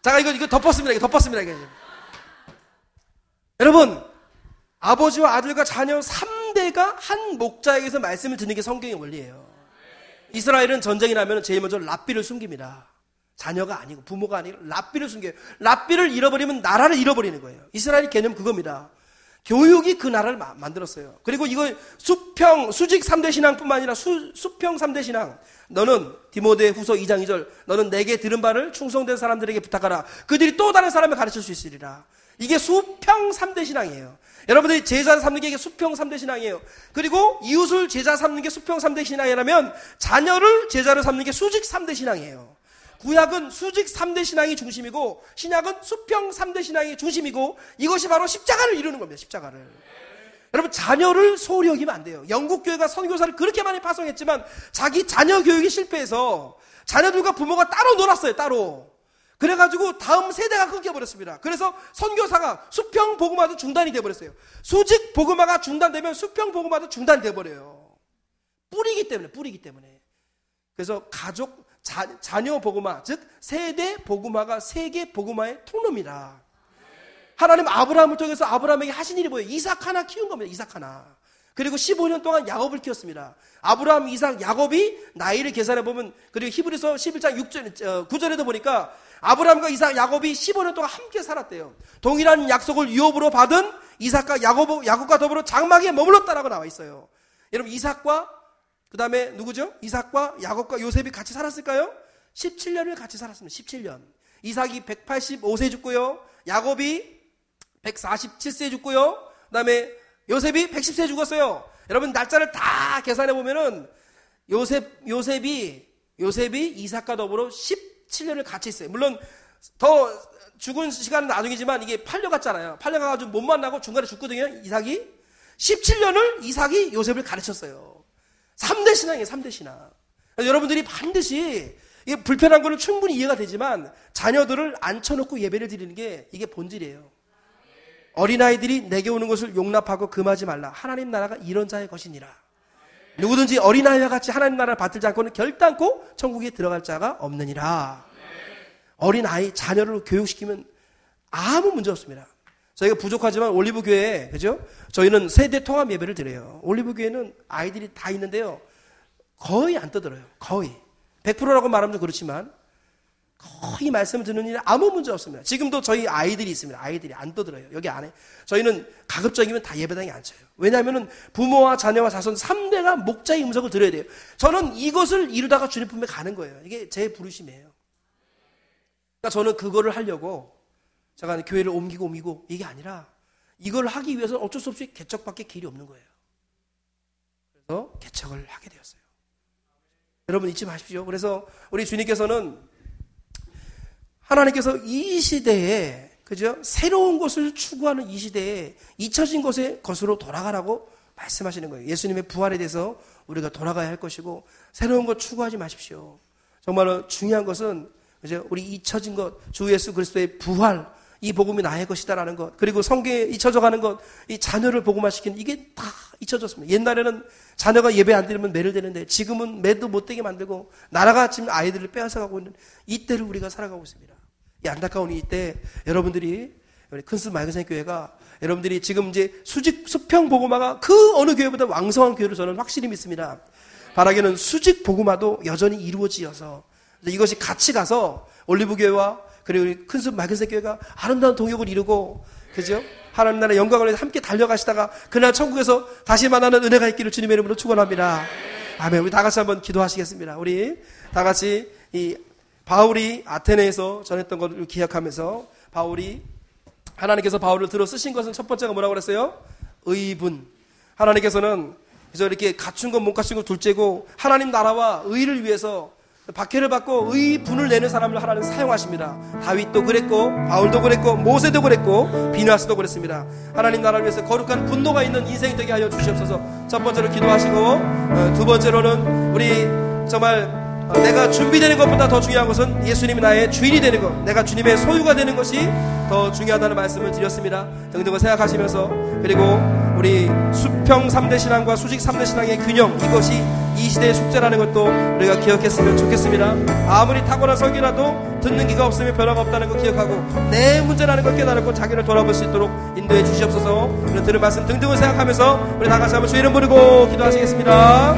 제가 이거, 이거 덮었습니다. 이거 덮었습니다. 이거. 여러분, 아버지와 아들과 자녀 3대가 한 목자에게서 말씀을 듣는 게 성경의 원리예요. 이스라엘은 전쟁이 나면 제일 먼저 랍비를 숨깁니다. 자녀가 아니고 부모가 아니고 랍비를 숨겨요. 랍비를 잃어버리면 나라를 잃어버리는 거예요. 이스라엘 개념 그겁니다. 교육이 그 나라를 마, 만들었어요. 그리고 이거 수평, 수직 3대 신앙뿐만 아니라 수, 수평 3대 신앙. 너는 디모데 후서 2장 2절 너는 내게 들은 바를 충성된 사람들에게 부탁하라. 그들이 또 다른 사람을 가르칠 수 있으리라. 이게 수평 3대 신앙이에요. 여러분들이 제자 삼는 게 수평 3대 신앙이에요. 그리고 이웃을 제자 삼는 게 수평 3대 신앙이라면 자녀를 제자로 삼는 게 수직 3대 신앙이에요. 구약은 수직 3대 신앙이 중심이고 신약은 수평 3대 신앙이 중심이고 이것이 바로 십자가를 이루는 겁니다. 십자가를. 여러분 자녀를 소홀히 여기면 안 돼요. 영국 교회가 선교사를 그렇게 많이 파송했지만 자기 자녀 교육이 실패해서 자녀들과 부모가 따로 놀았어요. 따로. 그래가지고 다음 세대가 끊겨버렸습니다. 그래서 선교사가 수평 보고마도 중단이 돼버렸어요. 수직 보고마가 중단되면 수평 보고마도 중단이 돼버려요. 뿌리기 때문에 뿌리기 때문에. 그래서 가족 자, 자녀 복음화, 즉 세대 복음화가 세계 복음화의 통로입니다. 하나님 아브라함을 통해서 아브라함에게 하신 일이 뭐예요? 이삭 하나 키운 겁니다. 이삭 하나. 그리고 15년 동안 야곱을 키웠습니다. 아브라함, 이삭, 야곱이 나이를 계산해 보면 그리고 히브리서 11장 6절 9절에도 보니까 아브라함과 이삭, 야곱이 15년 동안 함께 살았대요. 동일한 약속을 유업으로 받은 이삭과 야곱, 야곱과 더불어 장막에 머물렀다라고 나와 있어요. 여러분 이삭과 그 다음에 누구죠? 이삭과 야곱과 요셉이 같이 살았을까요? 17년을 같이 살았습니다. 17년. 이삭이 185세 죽고요. 야곱이 147세 죽고요. 그 다음에 요셉이 110세 죽었어요. 여러분 날짜를 다 계산해 보면은 요셉 요셉이 요셉이 이삭과 더불어 17년을 같이 있어요. 물론 더 죽은 시간은 나중이지만 이게 팔려갔잖아요. 팔려가가지고 못 만나고 중간에 죽거든요. 이삭이 17년을 이삭이 요셉을 가르쳤어요. 3대 신앙이에요, 3대 신앙. 여러분들이 반드시 불편한 거는 충분히 이해가 되지만 자녀들을 앉혀놓고 예배를 드리는 게 이게 본질이에요. 어린아이들이 내게 오는 것을 용납하고 금하지 말라. 하나님 나라가 이런 자의 것이니라. 누구든지 어린아이와 같이 하나님 나라를 받들지 않고는 결단코 천국에 들어갈 자가 없느니라. 어린아이, 자녀를 교육시키면 아무 문제 없습니다. 저희가 부족하지만 올리브 교회에 그죠? 저희는 세대 통합 예배를 드려요. 올리브 교회는 아이들이 다 있는데요. 거의 안 떠들어요. 거의. 100%라고 말하면 좀 그렇지만 거의 말씀을 듣는 일은 아무 문제 없습니다. 지금도 저희 아이들이 있습니다. 아이들이 안 떠들어요. 여기 안에. 저희는 가급적이면 다 예배당에 앉혀요. 왜냐하면 부모와 자녀와 자손 3대가 목자의 음성을 들어야 돼요. 저는 이것을 이루다가 주님 품에 가는 거예요. 이게 제 부르심이에요. 그러니까 저는 그거를 하려고 제가 교회를 옮기고 옮기고 이게 아니라 이걸 하기 위해서 어쩔 수 없이 개척밖에 길이 없는 거예요. 그래서 개척을 하게 되었어요. 여러분 잊지 마십시오. 그래서 우리 주님께서는 하나님께서 이 시대에 그죠? 새로운 것을 추구하는 이 시대에 잊혀진 것의 것으로 돌아가라고 말씀하시는 거예요. 예수님의 부활에 대해서 우리가 돌아가야 할 것이고 새로운 것 추구하지 마십시오. 정말 중요한 것은 그죠? 우리 잊혀진 것, 주 예수 그리스도의 부활, 이 복음이 나의 것이다라는 것, 그리고 성경에 잊혀져 가는 것, 이 자녀를 복음화시키는 이게 다 잊혀졌습니다. 옛날에는 자녀가 예배 안 드리면 매를 되는데 지금은 매도 못 되게 만들고 나라가 지금 아이들을 빼앗아 가고 있는 이때를 우리가 살아가고 있습니다. 이 안타까운 이때 여러분들이 우리 큰스 마이크생 교회가 여러분들이 지금 이제 수직 수평 복음화가 그 어느 교회보다 왕성한 교회로 저는 확실히 믿습니다. 바라기는 수직 복음화도 여전히 이루어지어서 이것이 같이 가서 올리브 교회와 그리고 우리 큰숲 마근세 교회가 아름다운 동역을 이루고 그죠? 하나님 나라 영광을 위해서 함께 달려가시다가 그날 천국에서 다시 만나는 은혜가 있기를 주님의 이름으로 축원합니다. 아멘. 우리 다 같이 한번 기도하시겠습니다. 우리 다 같이 이 바울이 아테네에서 전했던 것을 기억하면서 바울이 하나님께서 바울을 들어 쓰신 것은 첫 번째가 뭐라고 그랬어요? 의분. 하나님께서는 그래서 이렇게 갖춘 것못 갖춘 것 둘째고 하나님 나라와 의를 위해서 박해를 받고 의 분을 내는 사람을 하나님 사용하십니다. 다윗도 그랬고 바울도 그랬고 모세도 그랬고 비누아스도 그랬습니다. 하나님 나라를 위해서 거룩한 분노가 있는 인생이 되게 하여 주시옵소서. 첫 번째로 기도하시고 어, 두 번째로는 우리 정말 내가 준비되는 것보다 더 중요한 것은 예수님이 나의 주인이 되는 것, 내가 주님의 소유가 되는 것이 더 중요하다는 말씀을 드렸습니다. 등등을 생각하시면서 그리고 우리 수평 3대 신앙과 수직 3대 신앙의 균형 이것이 이 시대의 숙제라는 것도 우리가 기억했으면 좋겠습니다. 아무리 탁월한 설교라도 듣는 기가 없으면 변화가 없다는 거 기억하고 내 문제라는 걸 깨달고 자기를 돌아볼 수 있도록 인도해 주시옵소서. 우리 들은 말씀 등등을 생각하면서 우리 다 같이 한번 주의를 부르고 기도하시겠습니다.